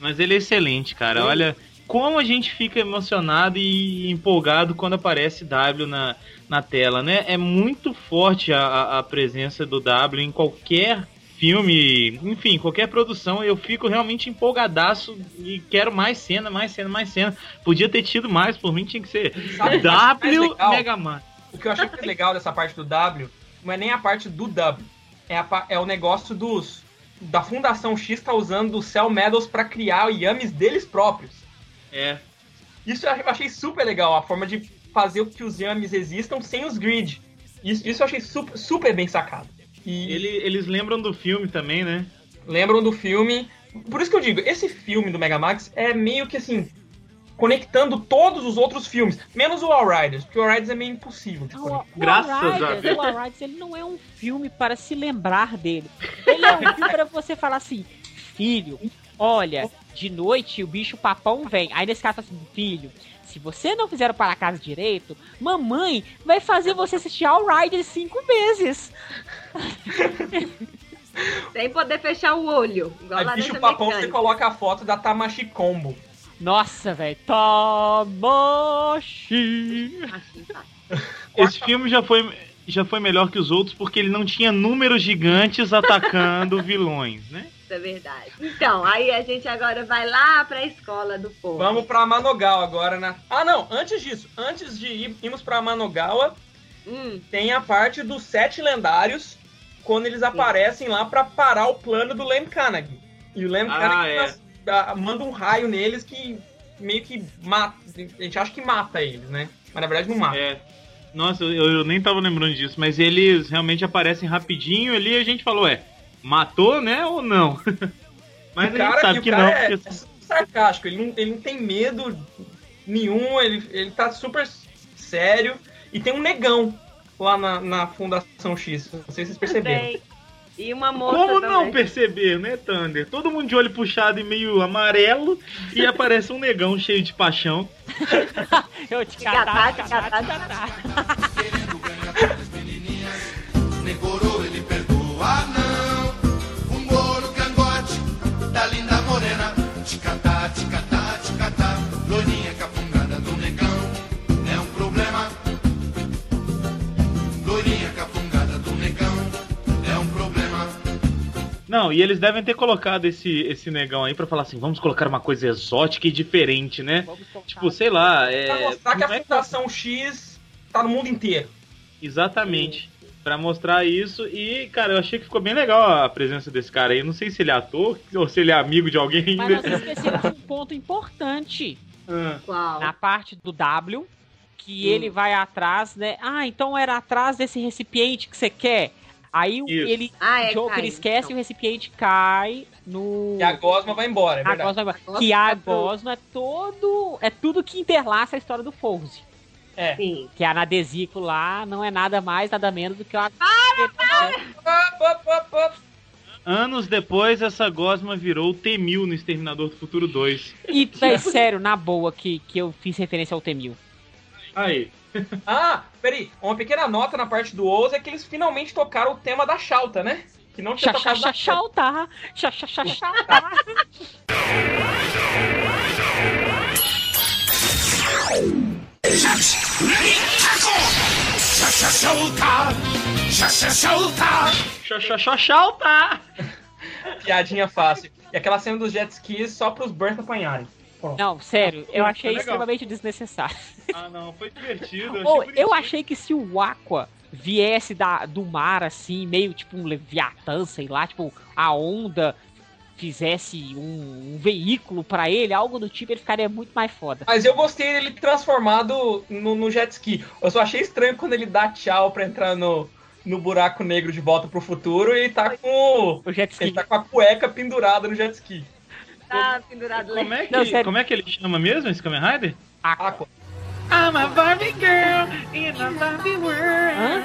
Mas ele é excelente, cara.
Sim.
Olha como a gente fica emocionado e empolgado quando aparece W na, na tela, né? É muito forte a, a- presença do W em qualquer filme, enfim, qualquer produção. Eu fico realmente empolgadaço e quero mais cena, mais cena, mais cena. Podia ter tido mais, por mim tinha que ser
Sabe o
W? Mega Man.
O que eu achei mais legal dessa parte do W não é nem a parte do W. É, a é o negócio dos. Da Fundação X tá usando os Cell Medals pra criar yames deles próprios.
É.
Isso eu achei super legal, a forma de fazer com que os yames existam sem os grid. Isso, isso eu achei super, super bem sacado. E
Ele- eles lembram do filme também, né?
lembram do filme. Por isso que eu digo, esse filme do Megamax é meio que assim. Conectando todos os outros filmes, menos o All Riders, porque o All Riders é meio impossível de
O, o
Graças a Deus.
o Outriders, ele não é um filme para se lembrar dele. Ele é um filme [LAUGHS] para você falar assim, filho, Olha, de noite o bicho papão vem. Aí nesse caso fala assim, filho, se você não fizer o para casa direito, mamãe vai fazer você assistir All Rider cinco vezes. [LAUGHS]
Sem poder fechar o olho. Igual
Aí, bicho papão, você
mecânica.
coloca a foto da Tamashi Combo.
Nossa, velho. Tamashi.
Tá. [LAUGHS]
Esse filme já foi, já foi melhor que os outros porque ele não tinha números gigantes atacando [LAUGHS] vilões, né?
Isso é verdade. Então, aí a gente agora vai lá pra escola do povo.
Vamos pra Manogawa agora, né? Ah, não, antes disso, antes de ir, irmos pra Manogawa,
Hum,
tem a parte dos sete lendários, quando eles aparecem lá pra parar o plano do Lem Kanagi. E o Lem
Ah, é.
ah, manda um raio neles que meio que mata. A gente acha que mata eles, né? Mas na verdade não mata.
É. Nossa, eu, eu nem tava lembrando disso, mas eles realmente aparecem rapidinho ali e a gente falou, é, matou, né, ou não? [LAUGHS] mas
o
a gente
cara,
sabe
o
que
cara
não,
é,
porque
é sarcástico, ele não, ele não tem medo nenhum, ele, ele tá super sério. E tem um negão lá na, na Fundação X, não sei se vocês perceberam.
E uma moça
Como
também.
não perceber, né, Thunder? Todo mundo de olho puxado e meio amarelo e [LAUGHS] aparece um negão cheio de paixão. [LAUGHS]
Eu te
Ticatá,
catar,
ticatá,
ticatá, ticatá.
Negoro ele perdoa Não,
e eles devem ter colocado esse, esse negão aí pra falar assim, vamos colocar uma coisa exótica e diferente, né?
Vamos colocar-
Tipo, sei lá, é...
Pra mostrar que a
é-
Fundação X tá no mundo inteiro.
Exatamente. Pra mostrar isso e, cara, eu achei que ficou bem legal a presença desse cara aí. Não sei se ele é ator ou se ele é amigo de alguém
Mas nós esquecemos um ponto importante.
Ah,
Qual?
Na parte do W, que ele vai atrás, né? Ah, então era atrás desse recipiente que você quer. Aí o-
Isso.
ele,
Ah, é,
o Joker
cai,
esquece
então.
e o recipiente cai no.
E a Gosma vai embora, é
A
verdade.
Gosma,
Gosma
que a
é tudo.
Gosma é todo. É tudo que interlaça a história do Fouse.
É.
Sim.
Que a Nadesico lá não é nada mais, nada menos do que uma.
Op, op, op.
Anos depois, essa gosma virou o T-1000 no Exterminador do Futuro 2.
E, [LAUGHS] véi, sério, na boa, que, que eu fiz referência ao T-1000.
Aí. [LAUGHS]
Ah, peraí. Uma pequena nota na parte do Oz é que eles finalmente tocaram o tema da Chauta, né? Que não tinha tocado na
Xaxaxaxauta! Xaxaxaxauta!
Xoxoxoxau, tá? [LAUGHS]
piadinha fácil. E aquela cena dos jet skis só pros Burst apanharem. Pronto.
Não, sério, eu achei
legal.
extremamente desnecessário.
Ah, não, foi divertido.
Ou,
bonitinho.
eu achei que se o Aqua viesse da, do mar assim, meio tipo um Leviatã, sei lá, tipo, a onda fizesse um, um veículo pra ele, algo do tipo, ele ficaria muito mais foda.
Mas eu gostei dele transformado no, no jet ski. Eu só achei estranho quando ele dá tchau pra entrar no, no buraco negro de volta pro futuro e ele tá com.
O jet ski.
Ele tá com a cueca pendurada no jet ski.
Tá pendurado lá.
Como é, que,
Não,
como é que ele chama mesmo, esse Kamen Rider?
Aqua.
I'm a Barbie girl in a Barbie world.
Hã?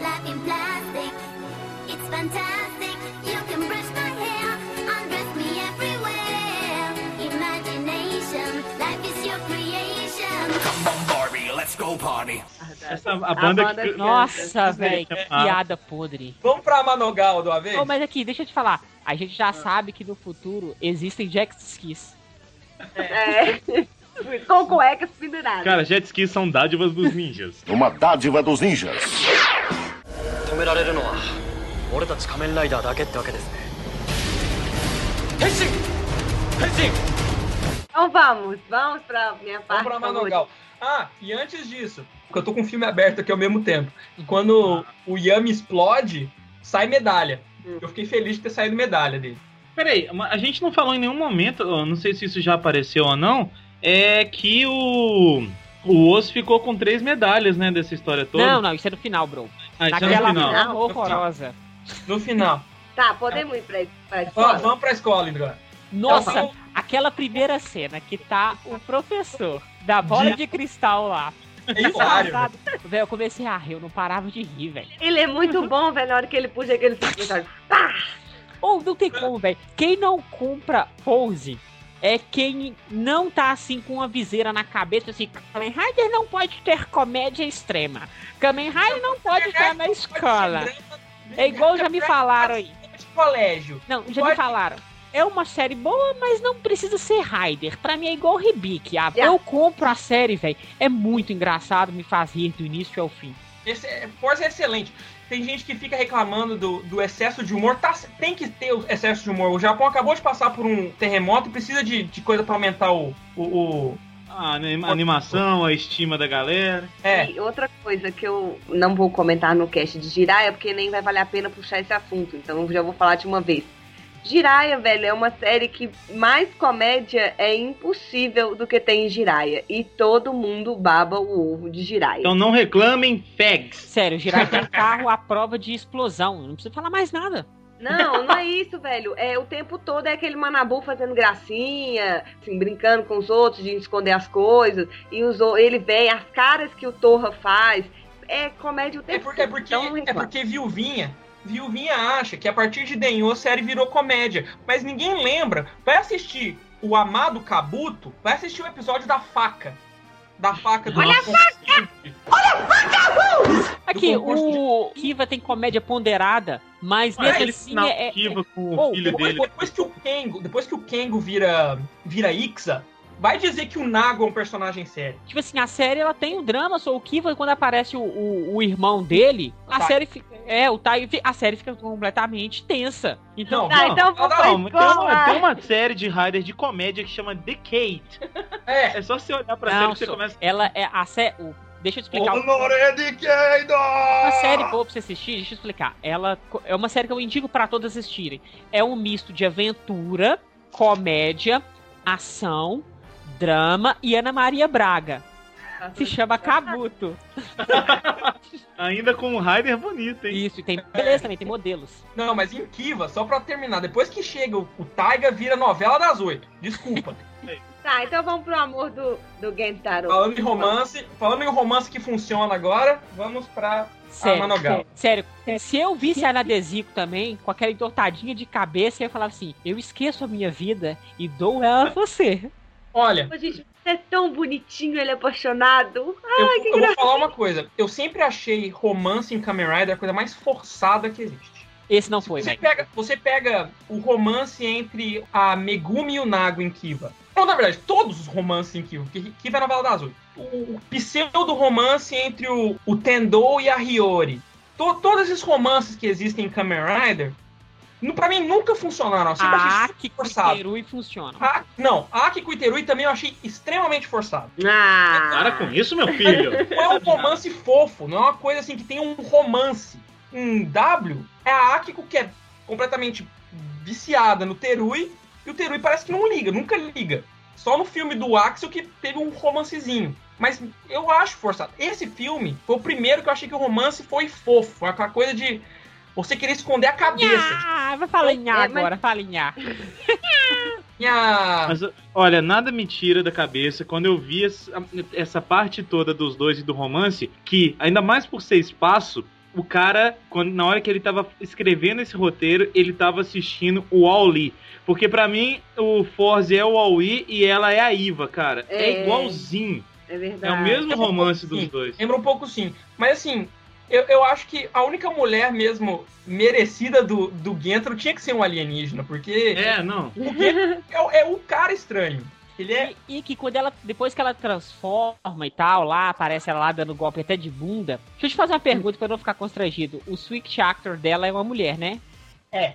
Life in plastic, it's fantastic. You can brush my hair, undress me everywhere. Imagination, life is your creation.
Come on, Barbie, let's go party.
Essa, a banda,
banda
que...
que-
Nossa,
Essa
velho, que
é massa.
piada podre.
Vamos pra Manogal do avesso?
Oh, mas aqui, deixa eu te falar. A gente já sabe que no futuro existem jet skis.
É. [LAUGHS] Com cuecas penduradas.
Cara, jet skis são dádivas dos ninjas. [LAUGHS]
Uma dádiva dos ninjas
止められるのは俺たち仮面ライダーだけってわけですね変身変身
Então vamos, vamos pra minha
Vamos
parte
pra
favorita.
Manogal. Ah, e antes disso, porque eu tô com o filme aberto aqui ao mesmo tempo. Quando o Yami explode, sai medalha.
Hum.
Eu fiquei feliz de ter saído medalha dele.
Peraí, a gente não falou em nenhum momento, não sei se isso já apareceu ou não, é que o. O Osso ficou com três medalhas, né, dessa história toda.
Não, não, isso é no final, bro.
Ah, isso é no
Naquela
final.
horrorosa.
No final.
Tá, podemos ir pra, pra escola?
vamos pra escola, Indra.
Nossa,
Eu-
aquela primeira cena que tá o professor da bola de cristal lá.
É hilário.
Velho, eu comecei a rir, eu não parava de rir, velho.
Ele é muito bom, velho, na hora que ele puxa aquele. Pá!
Ou não tem como, velho. Quem não compra Pose é quem não tá assim com uma viseira na cabeça, assim, Kamen Rider não pode ter comédia extrema. Kamen Rider não pode estar na escola. É igual já me falaram aí.
De colégio.
Não, já me falaram. É uma série boa, mas não precisa ser Rider. Pra mim é igual Ribic. Ah,
Yeah.
Eu compro a série, velho. É muito engraçado, me faz rir do início ao fim.
Esse é, Forza é excelente. Tem gente que fica reclamando do, do excesso de humor. Tá, tem que ter o excesso de humor. O Japão acabou de passar por um terremoto e precisa de, de coisa pra aumentar o. o, o-
A anima- animação, a estima da galera.
é.
E outra coisa que eu não vou comentar no cast de Jiraiya, porque nem vai valer a pena puxar esse assunto, então eu já vou falar de uma vez. Jiraiya, velho, é uma série que mais comédia é impossível do que tem em Jiraiya. E todo mundo baba o ovo de Jiraiya.
Então não reclamem, fags.
Sério, Jirai tem um carro à prova de explosão. Não precisa falar mais nada.
Não, não é isso, velho. É o tempo todo é aquele Manabu fazendo gracinha, assim, brincando com os outros, de esconder as coisas. E os, ele vem, as caras que o Torra faz. É comédia o
É
tempo
porque, é
todo.
porque,
Então
é porque Viuvinha. Viuvinha acha que a partir de Denho a série virou comédia. Mas ninguém lembra. Vai assistir o Amado Kabuto, vai assistir o episódio da faca. Da faca do
Olha
Aqui,
Do concurso
o Kiva tem comédia ponderada, mas
Olha
mesmo
aquele
assim é, é-
Kiva com
Oh,
o filho
Depois,
dele.
depois que o Kengo, depois que o Kengo vira vira Ixa, vai dizer que o Nago é um personagem sério.
Tipo assim, a série ela tem o drama, só o Kiva, quando aparece o, o, o irmão dele, a
Tai.
série fica. É, o Tai, a série fica completamente tensa. Então,
Não,
Tá, então vou
não,
Não, tem, uma, tem uma série de Rider de comédia que chama Decade.
É,
É só você olhar pra
não,
série que você
só-
começa.
ela é a série. Deixa eu te explicar.
Keido!
Uma série boa pra você assistir, deixa eu explicar. Ela é uma série que eu indico pra todas assistirem. É um misto de aventura, comédia, ação, drama e Ana Maria Braga. Se chama Kabuto. [LAUGHS]
Ainda com um Rider bonito, hein?
Isso, e tem beleza também, tem modelos.
não, mas em Kiva, só pra terminar, depois que chega o, o Taiga vira novela das oito. Desculpa. [LAUGHS]
Tá, então vamos pro amor do, do Gentaro.
falando em romance, falando em romance que funciona agora, vamos pra
Sério,
Manogal.
sério, se eu visse a Nadesico também, com aquela entortadinha de cabeça, eu ia falar assim: eu esqueço a minha vida e dou ela a você.
Olha,
é tão bonitinho, ele é apaixonado.
eu,
Ai, que
eu vou falar uma coisa. Eu sempre achei romance em Kamen Rider a coisa mais forçada que existe.
Esse não foi,
Você
velho.
pega, você pega o romance entre a Megumi e o Nago em Kiva. Não, na verdade, todos os romances em Kiva, porque Kiva é novela das oito. O, o pseudo-romance entre o, o Tendou e a Hiyori. To- todos esses romances que existem em Kamen Rider, pra mim nunca funcionaram. Eu sempre achei
A Aki
forçado.
Kuiterui funciona.
A- não, a Aki Kuiterui também eu achei extremamente forçado.
Ah,
Para com isso, meu filho. [LAUGHS]
Não é um romance fofo, não é uma coisa assim que tem um romance. Em W, é a Akiko que é completamente viciada no Terui, e o Terui parece que não liga, nunca liga. Só no filme do Axel que teve um romancezinho. Mas eu acho forçado. Esse filme foi o primeiro que eu achei que o romance foi fofo. Aquela coisa de você querer esconder a cabeça.
Ah, vai falar em
É, mas-
agora, fala em. [LAUGHS]
Mas, olha, nada me tira da cabeça quando eu vi essa, essa parte toda dos dois e do romance, que, ainda mais por ser espaço, o cara, quando, na hora que ele tava escrevendo esse roteiro, ele tava assistindo o All-Lee. Porque pra mim, o Forze é o All-Lee e ela é a Iva, cara. É,
É.
igualzinho.
é
É
verdade.
o mesmo romance dos
Sim.
dois.
Lembra um pouco sim. Mas assim, eu, eu acho que a única mulher mesmo merecida do, do Gentro tinha que ser um alienígena, porque
É, não.
o Gentro é, é o cara estranho. Ele é.
E, e que quando ela, depois que ela transforma e tal, lá, aparece ela lá dando golpe até de bunda. Deixa eu te fazer uma pergunta pra eu não ficar constrangido. O switch actor dela é uma mulher, né?
É.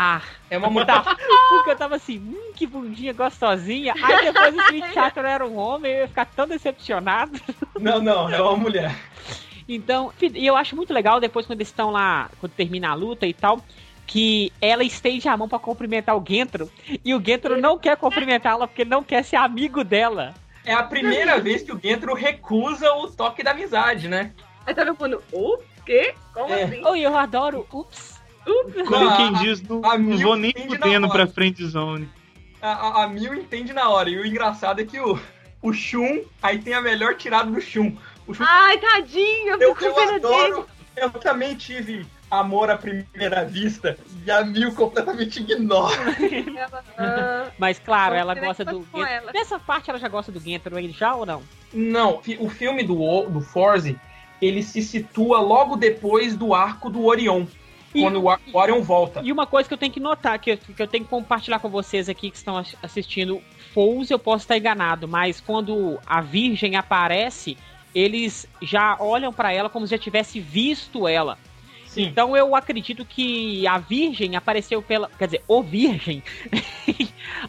Ah,
É uma mulher.
tá. Porque eu tava assim, hum, que bundinha gostosinha. Aí depois o switch actor era um homem, eu ia ficar tão decepcionado.
Não, não, é uma mulher.
Então, e eu acho muito legal depois quando eles estão lá, quando termina a luta e tal, que ela estende a mão pra cumprimentar o Gentro e o Gentro não quer cumprimentá-la porque não quer ser amigo dela.
É a primeira vez que o Gentro recusa o toque da amizade, né?
Aí todo mundo, o quê? Como
É.
assim?
E eu adoro, ups.
Como
a-
quem diz, não,
a
não vou nem fudendo pra frente zone.
A, a, a Mil entende na hora. E o engraçado é que o, o Shun, aí tem a melhor tirada do Shun. Shun
Ai, tadinho, eu
Eu,
fico
eu
com pena dele.
adoro. Eu também tive amor à primeira vista e a Mil completamente ignora. [LAUGHS]
Ah,
Mas claro, ela gosta do
ela.
Nessa parte ela já gosta do Gentaro ele já ou não?
Não, o filme do, do Forze, ele se situa logo depois do arco do Orion.
E-
quando o Ar- o Orion volta.
E uma coisa que eu tenho que notar, que eu, que eu tenho que compartilhar com vocês aqui que estão ass- assistindo, Fouls eu posso estar enganado, mas quando a Virgem aparece, eles já olham pra ela como se já tivesse visto ela.
Sim.
Então eu acredito que a Virgem apareceu pela. Quer dizer, o Virgem [LAUGHS]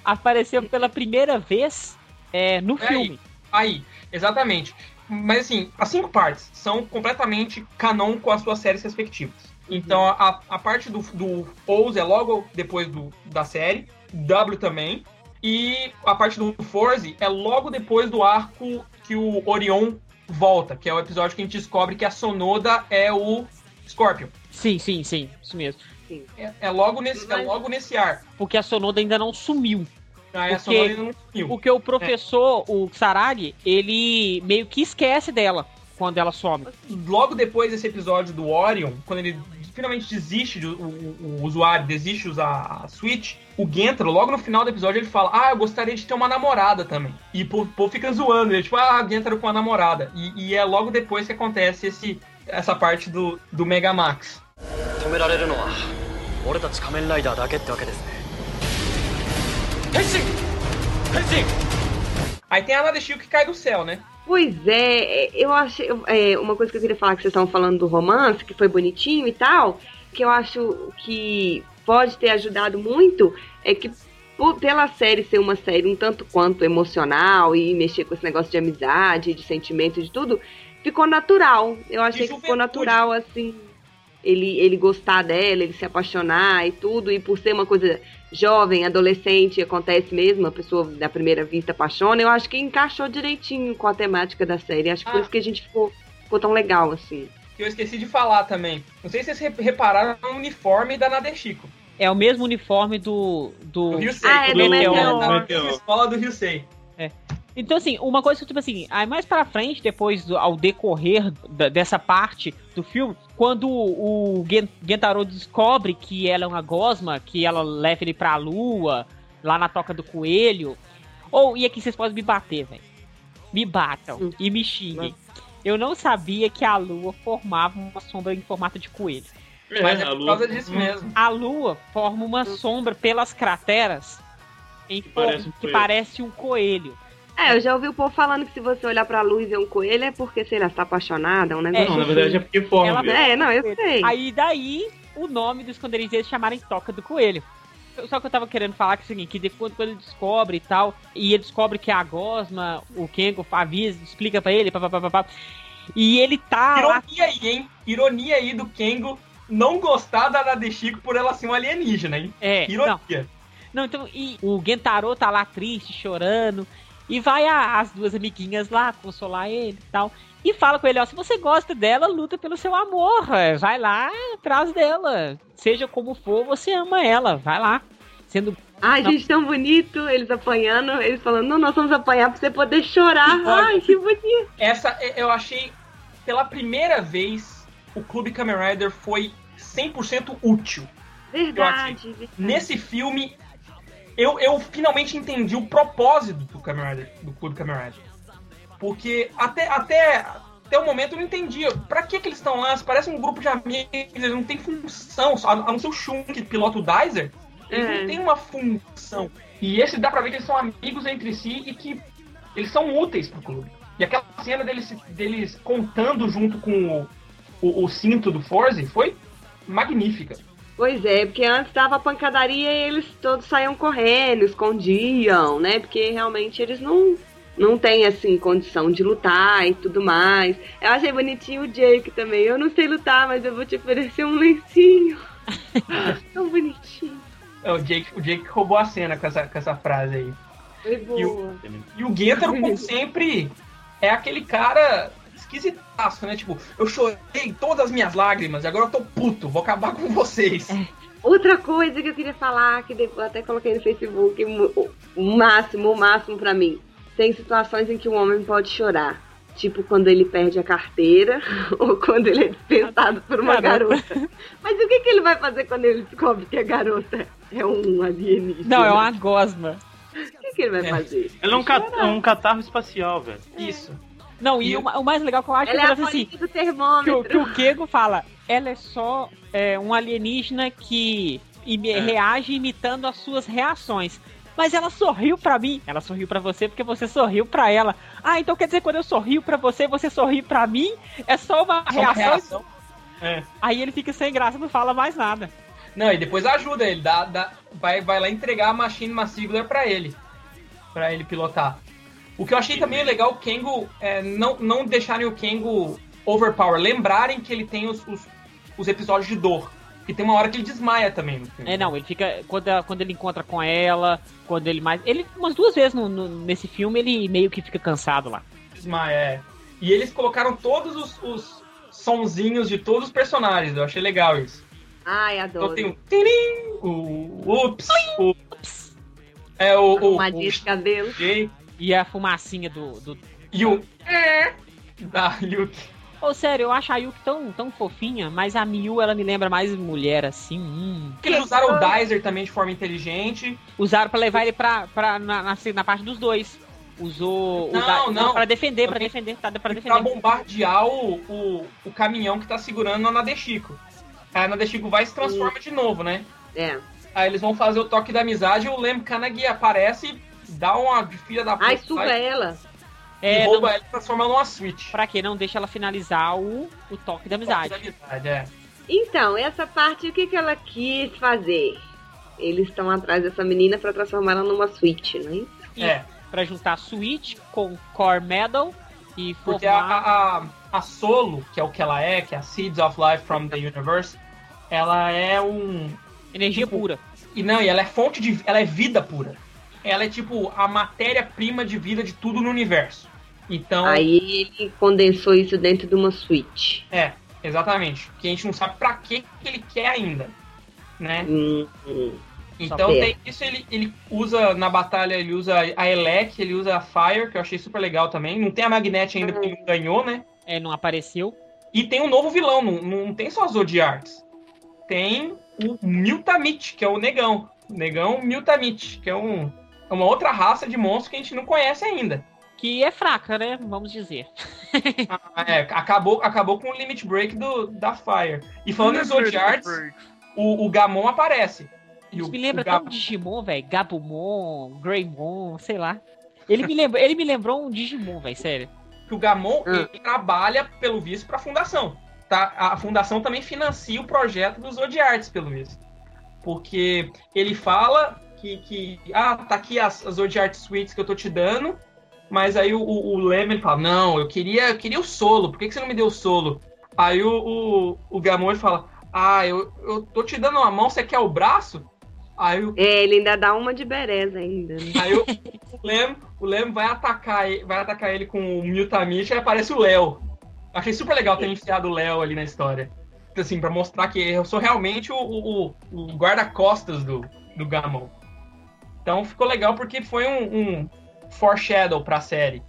apareceu pela primeira vez é, no
É
filme.
Aí, exatamente. Mas assim, as cinco partes são completamente canon com as suas séries respectivas. Então a, a parte do, do Pose é logo depois do, da série, W também. E a parte do Forze é logo depois do arco que o Orion volta, que é o episódio que a gente descobre que a Sonoda é o Scorpion.
Sim, sim, sim, isso mesmo.
É, é logo, nesse, é logo nesse ar.
Porque a Sonoda ainda não sumiu.
Aí a
Porque-
Sonoda ainda não sumiu.
Porque o professor, o Saragi, ele meio que esquece dela quando ela some.
logo depois desse episódio do Orion, quando ele finalmente desiste, de, o, o- o usuário desiste de usar a Switch, o Gentaro, logo no final do episódio, ele fala: Ah, eu gostaria de ter uma namorada também. E o povo- o povo fica zoando, ele tipo, ah, Gentaro com a namorada. E, e é logo depois que acontece esse, essa parte do, do Megamax.
止められるのは俺たち仮面ライダーだけってわけですね変身変身
Aí tem a Nadeshiko que cai do céu, né?
Pois é, eu achei. É, uma coisa que eu queria falar que vocês estavam falando do romance, que foi bonitinho e tal, que eu acho que pode ter ajudado muito, é que pela série ser uma série um tanto quanto emocional e mexer com esse negócio de amizade, de sentimento, de tudo, ficou natural. Eu achei que ficou natural, assim, ele, ele gostar dela, ele se apaixonar e tudo, e por ser uma coisa jovem, adolescente, acontece mesmo, a pessoa da primeira vista apaixona, eu acho que encaixou direitinho com a temática da série. Acho que por
Ah.
isso que a gente ficou, ficou tão legal, assim.
Que eu esqueci de falar também. Não sei se vocês re- repararam no uniforme da Nadeshiko.
É o mesmo uniforme do. do...
Do Ryusei.
Ah, é
do
da-
Meteor.
da-
Meteor.
da escola Ryusei.
Então, assim, uma coisa que, tipo assim, aí mais pra frente, depois, do- ao decorrer da- dessa parte do filme, quando o Gen- Gentaro descobre que ela é uma gosma, que ela leva ele pra lua, lá na toca do coelho. Ou, e aqui vocês podem me bater, velho. Me batam
Hum.
e me xinguem. Eu não sabia que a lua formava uma sombra em formato de coelho.
Mas é por
lua-
causa disso mesmo.
A lua forma uma sombra pelas crateras em forma-
parece um
que parece um coelho.
É, eu já ouvi o povo falando que se você olhar pra luz e ver um coelho é porque, sei lá, você tá apaixonada, é um negócio
Não, na
assim.
verdade é porque forma.
Ela-?
É, não, eu sei.
Aí daí o nome do esconderijo deles chamarem Toca do Coelho. Só que eu tava querendo falar que é o seguinte, que depois quando ele descobre e tal, e ele descobre que a Gosma, o Kengo avisa, explica pra ele, papapá, e ele tá lá.
Ironia aí, hein? Ironia aí do Kengo não gostar da Nadeshiko por ela ser um alienígena, hein?
É,
Ironia.
não, então, e o Gentaro tá lá triste, chorando, e vai a- as duas amiguinhas lá consolar ele e tal. E fala com ele, ó, se você gosta dela, luta pelo seu amor. é, Vai lá atrás dela. Seja como for, você ama ela. Vai lá. Sendo
Ai,
Não.
gente, tão bonito, eles apanhando, eles falando, não, nós vamos apanhar pra você poder chorar. [LAUGHS] Ai, que bonito.
Essa eu achei, pela primeira vez, o Clube Kamen Rider foi 100% útil.
Verdade, verdade.
Nesse filme, eu, eu finalmente entendi o propósito do Kamen do Clube Kamen. Porque até, até, até o momento eu não entendia. Pra que, que eles estão lá? Parece um grupo de amigos, eles não tem função. A não ser o Shun, que pilota o Dizer, eles
É.
não tem uma função. E esse dá pra ver que eles são amigos entre si e que eles são úteis pro clube. E aquela cena deles, deles contando junto com o, o, o cinto do Forze foi magnífica.
Pois é, porque antes dava pancadaria e eles todos saíam correndo, escondiam, né? Porque realmente eles não, não têm, assim, condição de lutar e tudo mais. Eu achei bonitinho o Jake também. Eu não sei lutar, mas eu vou te oferecer um lencinho. [LAUGHS] Tão bonitinho.
É, O Jake, o Jake roubou a cena com essa, com essa frase aí. E o-. E o Gentaro, como [LAUGHS] sempre, é aquele cara esquisitaço, né? Tipo, eu chorei todas as minhas lágrimas e agora eu tô puto, vou acabar com vocês.
Outra coisa que eu queria falar, que depois eu até coloquei no Facebook, o- máximo, o máximo pra mim. Tem situações em que o homem pode chorar. Tipo quando ele perde a carteira [LAUGHS] ou quando ele é dispensado por uma
Garota.
garota. Mas o que, que ele vai fazer quando ele descobre que a garota é um alienígena?
Não, é uma gosma.
O que, que ele vai
É.
fazer?
Ele é um, ca- é um catarro espacial, velho.
Isso.
Não, e
E
o, o mais legal que eu acho
Ela
é
é
que
a
ela assim,
do
que o,
termômetro.
que o Kego fala, ela é só é, um alienígena que ime-
É.
reage imitando as suas reações. Mas ela sorriu pra mim. Ela sorriu pra você porque você sorriu pra ela. Ah, então quer dizer quando eu sorrio pra você, você sorri pra mim? É só uma
Só uma
reação.
reação. É.
Aí ele fica sem graça, não fala mais nada.
Não, e depois ajuda ele, dá, dá, vai, vai lá entregar a Machine Massigular pra ele. Pra ele pilotar. O que eu achei também legal, o Kengo, é, não, não deixarem o Kengo overpower, lembrarem que ele tem os, os, os episódios de dor. E tem uma hora que ele desmaia também no filme.
É, não, ele fica. Quando, quando ele encontra com ela, quando ele mais. Ele, umas duas vezes no- no- nesse filme, ele meio que fica cansado lá.
Desmaia, é. E eles colocaram todos os, os sonzinhos de todos os personagens, eu achei legal isso.
Ai,
Então
adoro.
tem o tirim, o ups, o... É o... o,
de cabelo.
o
E a fumacinha do. do...
e o... É, da Yuki.
Ô, sério, eu acho a Yuki tão, tão fofinha, mas a Miyu, ela me lembra mais mulher, assim. Hum.
Porque eles usaram o Dizer também de forma inteligente.
Usaram pra levar ele pra, pra, na, na, na parte dos dois. Usou.
Não, não.
Pra defender, pra
Também-
defender, tá, pra
Pra
defender.
bombardear o, o, o caminhão que tá segurando a Nadeshiko. Aí a Nadeshiko vai e se transforma de novo, né?
É.
Aí eles vão fazer o toque da amizade e o Lem Kanagi aparece, dá uma de filha da
Ai,
puta
suga
vai
ela.
e
É,
rouba
não,
ela e transforma ela numa Switch.
pra quê? Não deixa ela finalizar o, o toque da amizade.
Toque da amizade, é.
Então, essa parte, o que, que ela quis fazer? Eles estão atrás dessa menina pra transformar ela numa Switch, não é isso?
E
É,
Pra juntar Switch com Core Medal e
porque a,
formar.
a, a, a Solo, que é o que ela é, que é a Seeds of Life from the Universe, ela é um,
Energia
tipo,
pura.
E não, e ela é fonte de. Ela é vida pura. Ela é tipo a matéria-prima de vida de tudo no universo. Então,
Aí ele condensou isso dentro de uma Switch.
é, exatamente. Que a gente não sabe pra que que ele quer ainda. Né?
Hum, hum.
Então
é.
tem isso, ele, ele usa na batalha, ele usa a Elec, ele usa a Fire, que eu achei super legal também. Não tem a Magnet ainda porque não ganhou, né?
É, não apareceu.
E tem um novo vilão, não, não tem só Zodiarts. Tem o Miltamit, que é o negão. O negão Miltamit, que é um, uma outra raça de monstro que a gente não conhece ainda.
Que é fraca, né? Vamos dizer. [LAUGHS]
Ah, é, acabou, acabou com o limit break do, da Fire. E falando em Zodiarts, o, o Gamon aparece. E
Isso
o,
me lembra tão Digimon, velho. Gabumon, Greymon, sei lá. Ele me, lembra, ele me lembrou um Digimon, velho, sério.
que o Gamon
Hum.
ele trabalha, pelo visto, para a fundação. Tá? A fundação também financia o projeto dos Zodiarts, pelo visto. Porque ele fala que, que ah, tá aqui as, as Zodiart Suites que eu tô te dando, mas aí o, o, o Leme ele fala, não, eu queria, eu queria o solo, por que, que você não me deu o solo? Aí o, o, o Gamon ele fala, ah, eu, eu tô te dando uma mão, você quer o braço? Aí o,
É, ele ainda dá uma de bereza ainda. Né?
Aí o, o Lem, o Lem vai atacar, ele- vai atacar ele com o Mutamish e aparece o Léo. Achei super legal ter enfiado o Léo ali na história. Assim, pra mostrar que eu sou realmente o, o, o guarda-costas do, do Gamon. Então ficou legal porque foi um, um foreshadow pra série.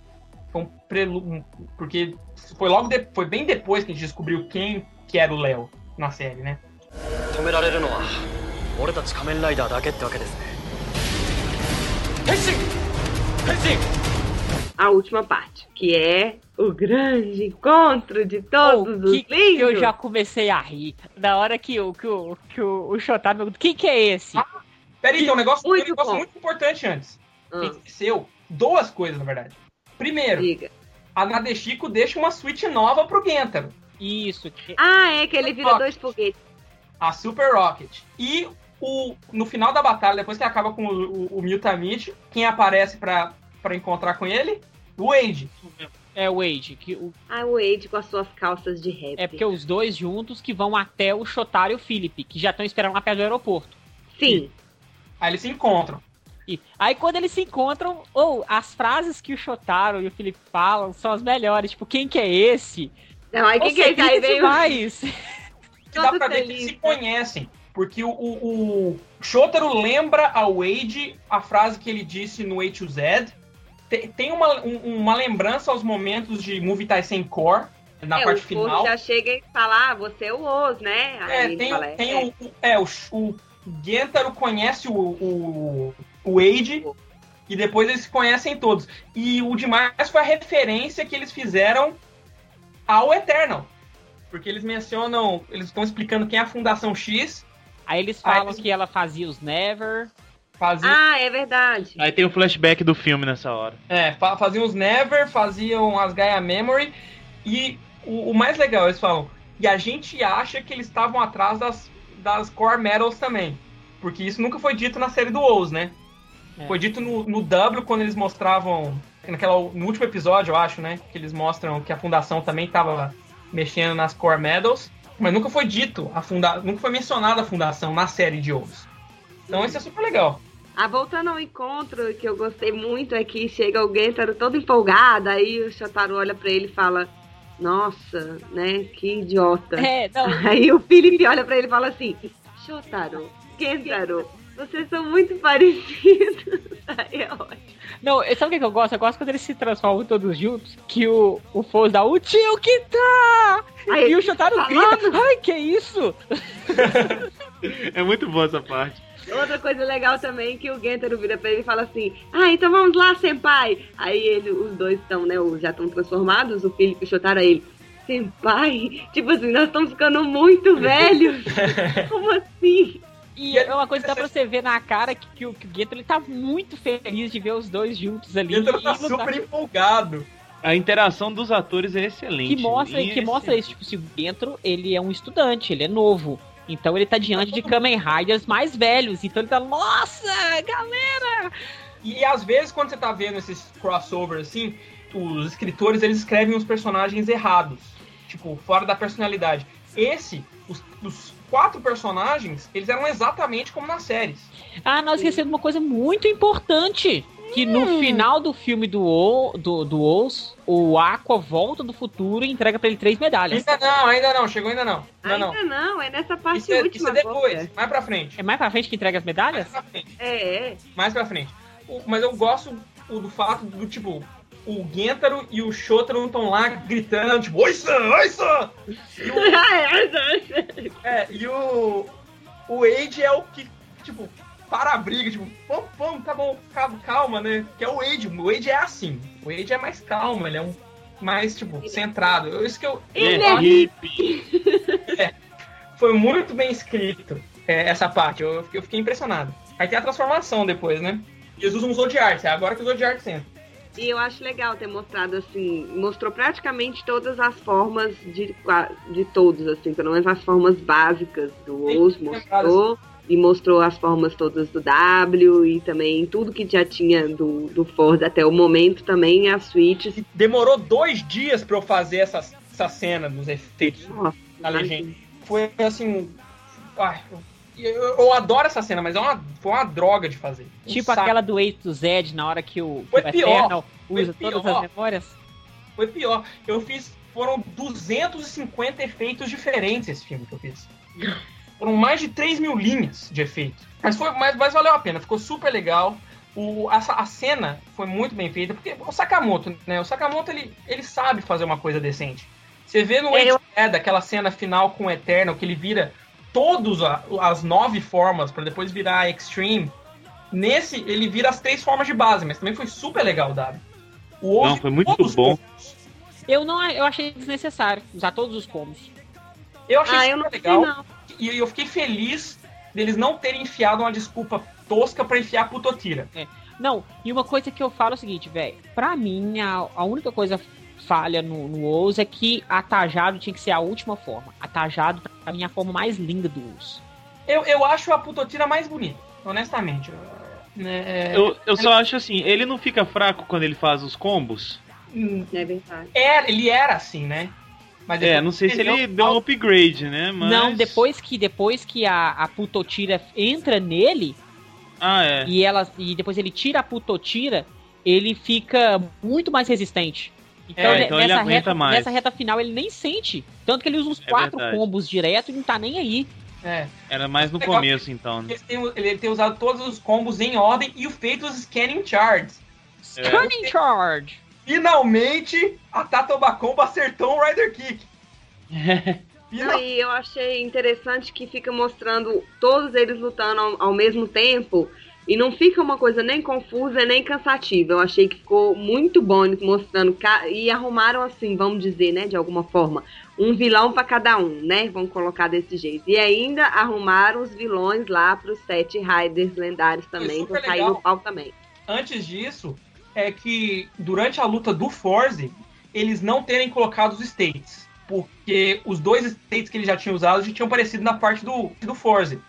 Foi um prelu... um- Porque foi logo de- foi bem depois que a gente descobriu quem que era o Léo na série, né?
止められるのは俺たち仮面ライダーだけってわけですね変身変身
A última parte, que é o grande encontro de todos
Pô,
os
que, que eu
livros.
já comecei a rir. Na hora que, o- que, o, que o, o Shotaro me pergunta, quem que é esse?
Peraí, tem um negócio, tem um
Muito
negócio
bom.
muito importante antes.
Ah,
Esqueceu duas coisas, na verdade. Primeiro,
diga.
a Nadeshiko deixa uma Switch nova pro Gentaro,
Isso. que-
Ah, é que ele vira
Rocket.
dois foguetes.
a Super Rocket. E o, no final da batalha, depois que acaba com o, o, o Mutamichi, quem aparece pra, pra encontrar com ele? O Wade.
É o Wade. Que, o-
Ah, o Wade com as suas calças de rap.
é porque os dois juntos que vão até o Shotaro e o Felipe, que já estão esperando lá perto do aeroporto.
Sim.
Aí eles se encontram.
E aí quando eles se encontram, ou as frases que o Shotaro e o Felipe falam são as melhores. Tipo, quem que é esse?
Não, aí quem que é esse? Veio
demais.
Que [LAUGHS] dá pra ver que eles se
né?
conhecem. Porque o, o, o Shotaro lembra ao Wade a frase que ele disse no A to Z. te- tem uma, um- uma lembrança aos momentos de Movie Tyson Core, na
é,
parte
o
final.
Já chega e fala, ah, você é o Oz, né? Aí
É,
ele
tem,
fala,
tem
é,
o, o- É, o, o Gentaro conhece o, o, o Wade e depois eles se conhecem todos. E o demais foi a referência que eles fizeram ao Eternal. Porque eles mencionam, eles estão explicando quem é a Fundação X,
Aí eles
Aí
falam
eles-
que ela fazia os Never.
fazia,
Ah, é verdade.
Aí tem o flashback do filme nessa hora.
é, fa- faziam os Never, faziam as Gaia Memory. E o, o mais legal, eles falam, e a gente acha que eles estavam atrás das, das Core Medals também. Porque isso nunca foi dito na série do Oz, né?
É.
Foi dito no, no W quando eles mostravam. Naquela, no último episódio, eu acho, né? Que eles mostram que a fundação também estava mexendo nas Core Medals. Mas nunca foi dito, a funda nunca foi mencionada a fundação na série de Oz. Então isso é super legal.
Ah, voltando ao encontro, que eu gostei muito é que chega o Gentaro todo empolgado, aí o Shotaro olha pra ele e fala, nossa, né, que idiota.
É, não. [LAUGHS]
Aí o Felipe olha pra ele e fala assim, Shotaro, Gentaro, vocês são muito parecidos. [LAUGHS] Aí é ótimo.
Não, sabe o que que eu gosto? Eu gosto quando eles se transformam todos juntos, que o, o Foz dá o tio que tá!
Aí,
E o Shotaro grita, ai, que isso? [LAUGHS]
É muito boa essa parte.
Outra coisa legal também que o Gentaro vira pra ele e fala assim: Ah, então vamos lá, senpai. Aí ele, os dois estão, né? os- Já estão transformados, o Felipe e o Shotaro, aí ele. Senpai? [LAUGHS] Tipo assim, nós estamos ficando muito velhos. [LAUGHS] Como assim?
E é uma coisa que dá pra você ver na cara que, que o, que o Geto ele tá muito feliz de ver os dois juntos ali.
Ele tá
e
super empolgado.
A interação dos atores é excelente.
que mostra, que mostra
esse-
isso, tipo, se o Gentro, ele é um estudante, ele é novo. Então ele tá diante de Kamen Riders mais velhos. Então ele tá, nossa, galera!
E às vezes, quando você tá vendo esses crossovers assim, os escritores eles escrevem os personagens errados. Tipo, fora da personalidade. Esse, os, os quatro personagens, eles eram exatamente como nas séries.
Ah, nós esquecemos uma coisa muito importante. Que no final do filme do, o, do, do Oz, o Aqua volta do futuro e entrega pra ele três medalhas.
Ainda não, ainda não, chegou ainda não. Ainda não.
Ainda não, é nessa parte
Isso é,
última.
isso é depois,
agora.
mais pra frente.
É mais pra frente que entrega as
Mais
medalhas?
pra frente.
É, é.
Mais pra frente. O- mas eu gosto o- do fato do tipo. O Gentaro e o Shotaro estão lá gritando, tipo, Oi, Sam! Oi, Sam! E o, [LAUGHS] É, e o. O Wade é o que, tipo, para a briga, tipo, vamos, vamos, tá bom, calma, né? Que é o Wade. O Wade é assim. O Wade é mais calmo, ele é um mais, tipo, centrado. Eu- Isso que eu.
Ele
É
é
hippie.
Foi muito bem escrito é, essa parte. Eu, eu fiquei impressionado. Aí tem a transformação depois, né? E eles usam os Zodiarts, é agora que os Zodiarts entram.
E eu acho legal ter mostrado assim, mostrou praticamente todas as formas de, de todos, assim, pelo menos as formas básicas do
sim,
mostrou. E mostrou as formas todas do W e também tudo que já tinha do, do Ford até o momento também, as suítes.
E demorou dois dias pra eu fazer essa, essa cena dos efeitos
Nossa,
da legenda. Foi assim. Ai, eu, eu- adoro essa cena, mas é uma, foi uma droga de fazer. Um
Tipo
saco.
aquela do A to Z, na hora que o, que
Foi
o
pior.
Eternal
Foi
usa todas
pior.
as memórias.
Foi pior. Eu fiz. Foram 250 efeitos diferentes esse filme que eu fiz. [LAUGHS] Foram mais de 3 mil linhas de efeito. Mas, foi, mas, mas valeu a pena, ficou super legal. O, a, a cena foi muito bem feita, porque o Sakamoto, né? O Sakamoto ele, ele sabe fazer uma coisa decente. Você vê no
É, eu-
é, daquela cena final com o Eternal, que ele vira todas as nove formas para depois virar a Extreme. Nesse, ele vira as três formas de base, mas também foi super legal dado. O
Não, foi muito bom.
combos.
Eu não eu achei desnecessário usar todos os combos.
Eu achei
Ah,
super
eu não sei
legal.
não.
E eu fiquei feliz deles não terem enfiado uma desculpa tosca pra enfiar Putotira.
Não, e uma coisa que eu falo é o seguinte, velho. Pra mim, a, a única coisa falha no, no é que a Tajado tinha que ser a última forma. A Tajado, pra mim, é a forma mais linda do Oz.
Eu, eu acho a Putotira mais bonita, honestamente. Né, é-
Eu, eu só acho assim, ele não fica fraco quando ele faz os combos?
hum,
É verdade.
era, ele era assim, né? Mas
É, não sei se ele deu um upgrade, né? Mas...
Não, depois que depois que a, a Putotira entra nele
Ah, é.
e ela e depois ele tira a Putotira, ele fica muito mais resistente. Então,
É, então ele
nessa,
aguenta
reta,
mais.
nessa reta final ele nem sente. Tanto que ele usa uns
É
quatro
verdade.
combos direto e não tá nem aí.
É.
Era mais no começo, então. né?
Eles têm- ele tem usado todos os combos em ordem e o feito os scanning charts.
Stunning Charge!
Finalmente, a Tatobacomba acertou um Rider Kick. [LAUGHS]
Não, e eu achei interessante que fica mostrando todos eles lutando ao, ao mesmo tempo e não fica uma coisa nem confusa nem cansativa. Eu achei que ficou muito bom eles mostrando e arrumaram assim, vamos dizer, né, de alguma forma, um vilão pra cada um, né? Vamos colocar desse jeito. E ainda arrumaram os vilões lá pros sete Riders lendários também, pra sair
legal.
no pau também.
Antes disso, é que durante a luta do Forze, eles não terem colocado os states. Porque os dois states que eles já tinham usado já tinham aparecido na parte do, do Forze.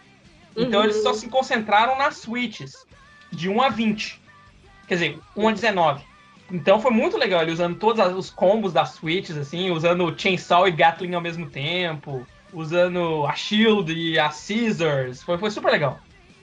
Então
Uhum.
eles só se concentraram nas switches, de 1 a 20. Quer dizer, 1 a 19. Então foi muito legal ele usando todos os combos das switches, assim, usando Chainsaw e Gatling ao mesmo tempo, usando a Shield e a Scissors. Foi, foi super legal.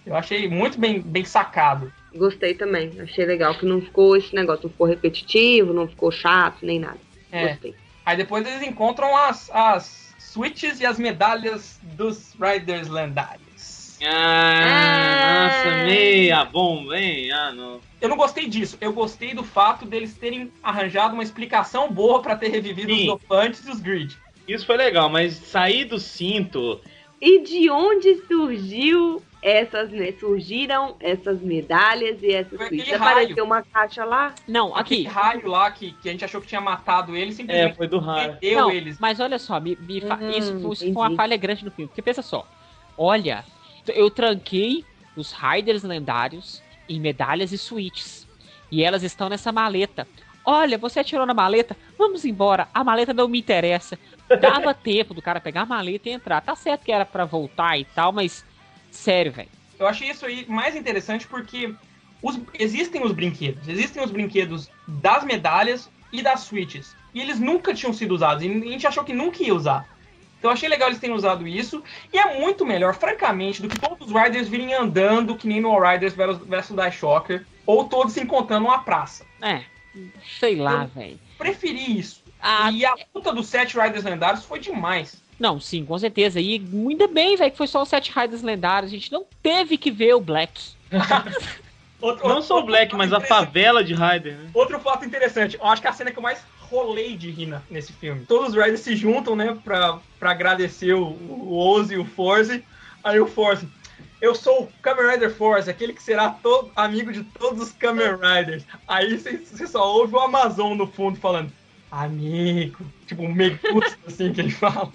Eu achei muito bem, bem sacado.
Gostei também, achei legal que não ficou esse negócio, não ficou repetitivo, não ficou chato, nem nada.
É.
Gostei.
Aí depois eles encontram as, as switches e as medalhas dos Riders lendários.
Ah, nossa, meia bomba, hein? Ah, não.
Eu não gostei disso. Eu gostei do fato deles terem arranjado uma explicação boa pra ter revivido
Sim.
os dopantes e os grid.
Isso foi legal, mas sair do cinto.
E de onde surgiu essas, né? Surgiram essas medalhas e essas
aquele raio.
Apareceu uma caixa lá?
Não,
Aquele
aqui.
raio lá que, que a gente achou que tinha matado ele,
É,
simplesmente
foi do raio.
perdeu
Não,
eles.
mas olha só, me- me fa-
Hum,
isso, foi, isso foi
entendi.
uma falha grande no filme. Porque pensa só, olha, eu tranquei os Riders lendários em medalhas e suítes. E elas estão nessa maleta. Olha, você atirou na maleta, vamos embora. A maleta não me interessa. Dava [LAUGHS] tempo do cara pegar a maleta e entrar. Tá certo que era pra voltar e tal, mas sério, velho.
Eu achei isso aí mais interessante porque os- existem os brinquedos. Existem os brinquedos das medalhas e das switches. E eles nunca tinham sido usados. E a gente achou que nunca ia usar. Então eu achei legal eles terem usado isso. E é muito melhor, francamente, do que todos os Riders virem andando, que nem no All Riders versus Die Shocker. Ou todos se encontrando numa praça.
É, sei lá, velho.
Preferi isso.
Ah,
E a luta dos sete Riders lendários foi demais.
Não, sim, com certeza. E ainda bem, velho, que foi só os sete Riders lendários. A gente não teve que ver o Black. [LAUGHS]
Outro-
Não só o
outro
Black, mas a favela de Ryder, né?
Outro fato interessante, eu acho que a cena que eu mais rolei de rir na- nesse filme. Todos os Riders se juntam, né, pra, pra agradecer o, o Oz e o Force. Aí o Force, eu sou o Kamen Rider Force, aquele que será todo, amigo de todos os Kamen Riders. Aí você você só ouve o Amazon no fundo falando, amigo. Tipo, um megusto, assim, que ele fala.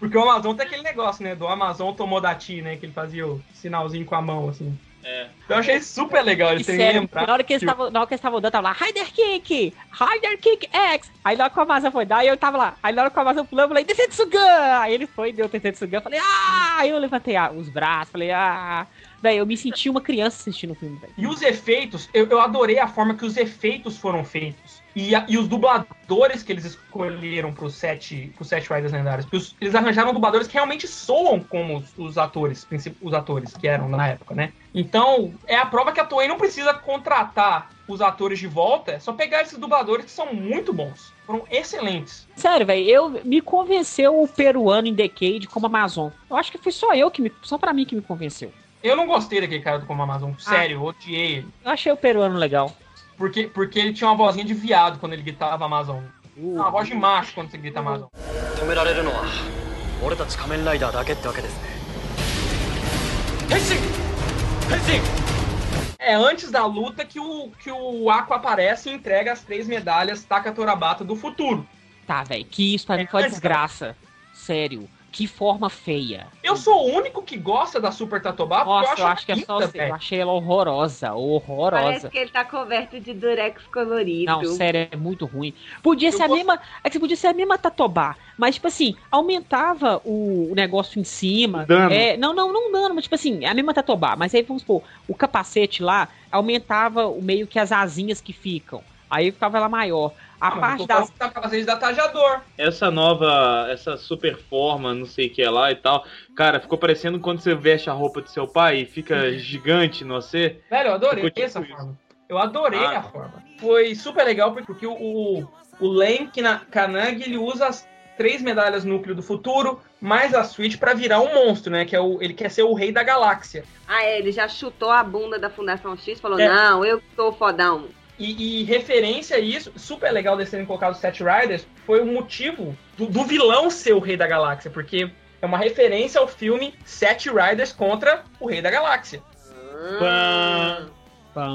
Porque o Amazon tem aquele negócio, né, do Amazon Tomodachi, né, que ele fazia o sinalzinho com a mão, assim.
É.
Então eu achei super legal
E
terem
sério,
lembrado.
na hora que eles estavam na hora que eles estavam dando, tava lá, Rider Kick! Rider Kick X! Aí na hora que o Amazon foi dar, eu tava lá. Aí na hora que o Amazon pulou, eu falei, Densetsu Gun! Aí ele foi, deu Gun, eu falei, ah! Aí eu levantei ah, os braços, falei, ah! Daí eu me senti uma criança assistindo o filme, velho.
E os efeitos, eu, eu adorei a forma que os efeitos foram feitos. E, a- e os dubladores que eles escolheram para os sete, pros sete Riders lendários. os- eles arranjaram dubladores que realmente soam como os, os atores, os atores que eram na época, né? Então, é a prova que a Toei não precisa contratar os atores de volta, é só pegar esses dubladores que são muito bons. Foram excelentes.
Sério, velho, eu me convenceu o peruano em Decade como Amazon. Eu acho que foi só eu que me. Só pra mim que me convenceu.
Eu não gostei daquele cara do Como Amazon. Sério, eu odiei ele.
Eu achei o peruano legal.
Porque, porque ele tinha uma vozinha de viado quando ele gritava Amazon. Uh. Uma voz de macho quando você grita Amazon. É antes da luta que o, que o Aqua aparece e entrega as três medalhas Takatorabata do futuro.
Tá, velho, que isso pra mim é foi é, desgraça. Sério que forma feia.
Eu sou o único que gosta da Super Tatobá porque
Nossa, eu acho que é só você. Eu achei ela horrorosa,
Parece
horrorosa.
que ele tá coberto de durex colorido.
Não, sério, é muito ruim. Podia
Eu
ser a
gosto-
mesma. É que podia ser a mesma Tatobá. Mas, tipo assim, aumentava o, o negócio em cima.
Dano.
É, não, não, não dano, mas tipo assim, é a mesma Tatobá. Mas aí, vamos supor, o capacete lá aumentava o meio que as asinhas que ficam. Aí ficava ela maior. A
Ah,
parte
tô que tá com capacete da Tajador.
Essa nova, essa super forma, não sei o que é lá e tal. Cara, ficou parecendo quando você veste a roupa do seu pai e fica gigante no você.
Velho, eu adorei
tipo
essa
isso.
forma. Eu adorei
Ah,
a forma. Foi super legal porque o, o, o Len Kina- Kanagi ele usa as três medalhas núcleo do futuro, mais a Switch pra virar um monstro, né? Que é o, ele quer ser o rei da galáxia.
Ah, é, ele já chutou a bunda da Fundação X e falou:
É.
Não, eu sou fodão.
E, e referência a isso, super legal de terem colocado os Sete Riders, foi o motivo do, do vilão ser o Rei da Galáxia, porque é uma referência ao filme Sete Riders contra o Rei da Galáxia.
Pã.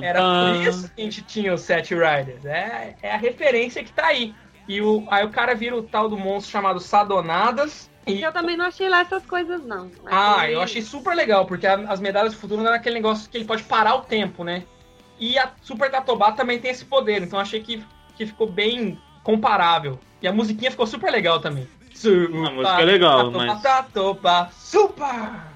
Era por isso que a gente tinha os Sete Riders. É, é a referência que tá aí. E o, aí o cara vira o tal do monstro chamado Sadonadas. E,
Eu também não achei lá essas coisas, não.
ah,
Achei-
eu achei super legal, porque a- as medalhas do futuro não era aquele negócio que ele pode parar o tempo, né? E a Super Tatobá também tem esse poder, então achei que, que ficou bem comparável. E a musiquinha ficou super legal também.
A música é legal,
Tatobá,
mas-
Tatobá, super!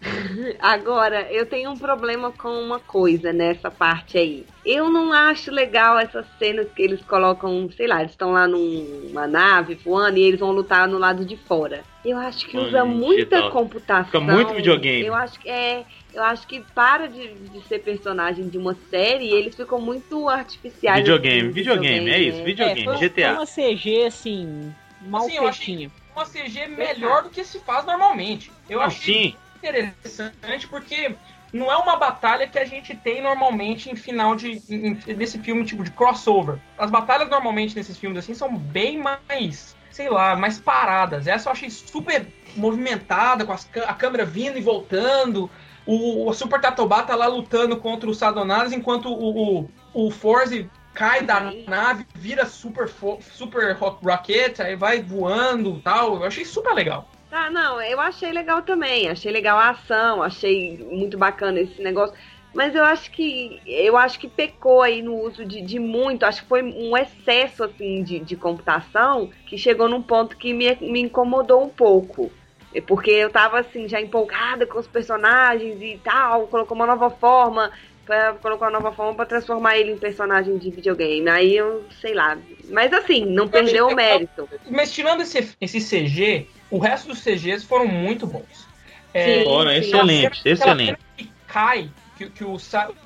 [LAUGHS]
Agora, eu tenho um problema com uma coisa nessa parte aí. Eu não acho legal essas cenas que eles colocam, sei lá, eles estão lá numa nave voando e eles vão lutar no lado de fora. Eu acho que usa muita
digital.
computação.
Fica muito videogame.
Eu acho que é. Eu acho que para de, de ser personagem de uma série, eles ficam muito artificiais.
Videogame,
assim,
videogame, é isso,
né?
videogame,
É, foi,
GTA.
foi uma CG, assim, mal
Assim,
feitinha.
Uma CG melhor do que se faz normalmente. Eu
Não,
achei
sim,
interessante porque não é uma batalha que a gente tem normalmente em final de em- desse filme tipo de crossover. As batalhas normalmente nesses filmes assim são bem mais, sei lá, mais paradas. Essa eu achei super movimentada com as a câmera vindo e voltando. O, o Super Tatobá tá lá lutando contra os Sadonadas enquanto o, o, o Forze cai da nave, vira super super ro- rocket, aí vai voando, e tal. Eu achei super legal.
Tá, não, eu achei legal também. Achei legal a ação, achei muito bacana esse negócio. Mas eu acho que eu acho que pecou aí no uso de, de muito, acho que foi um excesso assim de, de computação que chegou num ponto que me, me incomodou um pouco. É Porque eu tava assim, já empolgada com os personagens e tal, colocou uma nova forma, pra, colocou uma nova forma pra transformar ele em personagem de videogame. Aí eu, sei lá. Mas assim, não perdeu o mérito.
Mas tirando esse, esse CG, o resto dos CGs foram muito bons. É,
Sim,
Foram excelente,
aquela cena
excelente.
que cai, que, que o,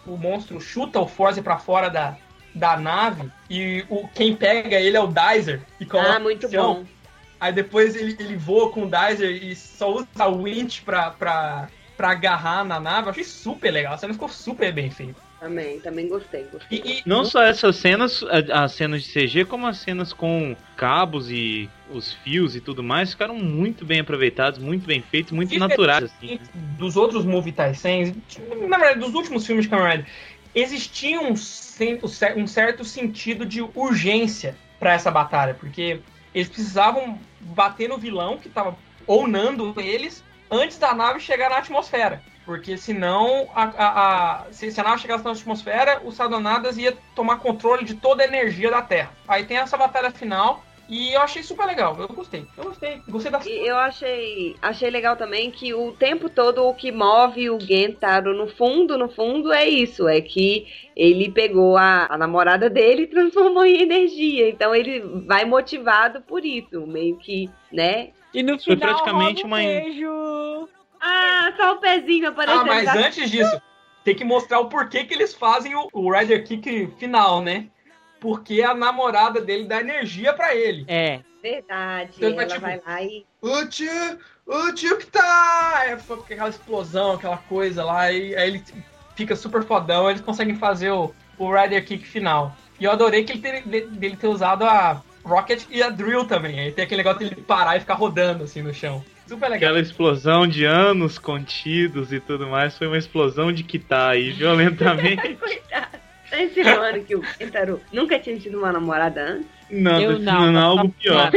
o monstro chuta o Forze pra fora da, da nave e o, quem pega ele é o Dizer e coloca
Ah, muito bom.
Aí depois ele, ele voa com o Dizer e só usa o winch pra, pra, pra agarrar na nave. Eu achei super legal. A cena ficou super bem feita.
Também, também gostei. gostei.
E, e-
Não só essas cenas, as cenas de CG, como as cenas com cabos e os fios e tudo mais, ficaram muito bem aproveitados, muito bem feitos, muito
Diferente
naturais, assim.
dos outros Movie Taisens, na verdade, dos últimos filmes de Kamen Rider, existia um, um certo sentido de urgência pra essa batalha, porque eles precisavam bater no vilão que tava ounando eles antes da nave chegar na atmosfera. Porque senão, a, a- a- se, se a nave chegasse na atmosfera, os Sadonadas ia tomar controle de toda a energia da Terra. Aí tem essa batalha final, e eu achei super legal. Eu gostei. Eu gostei. Gostei da
E eu achei, achei legal também que o tempo todo o que move o Gentaro no fundo, no fundo, é isso. É que ele pegou a, a namorada dele e transformou em energia. Então ele vai motivado por isso. Meio que, né?
E no
Foi
final,
praticamente
rola um
uma-
beijo.
Ah, só o pezinho aparecendo.
Ah, mas antes disso, tem que mostrar o porquê que eles fazem o, o Rider Kick final, né? Porque a namorada dele dá energia pra ele.
É.
Verdade.
Então ele
ela
vai, tipo,
vai lá e.
O tio, o tio que tá! Foi aquela explosão, aquela coisa lá, e aí ele fica super fodão, eles conseguem fazer o, o Rider Kick final. E eu adorei que ele ter, de- dele ter usado a Rocket e a Drill também. Aí tem aquele negócio dele parar e ficar rodando assim no chão. Super legal.
Aquela explosão de anos contidos e tudo mais foi uma explosão de quitar aí, [LAUGHS] violentamente.
Tá insinuando que o Gentaro nunca tinha tido uma namorada antes?
Não,
Eu não, tá-
algo pior.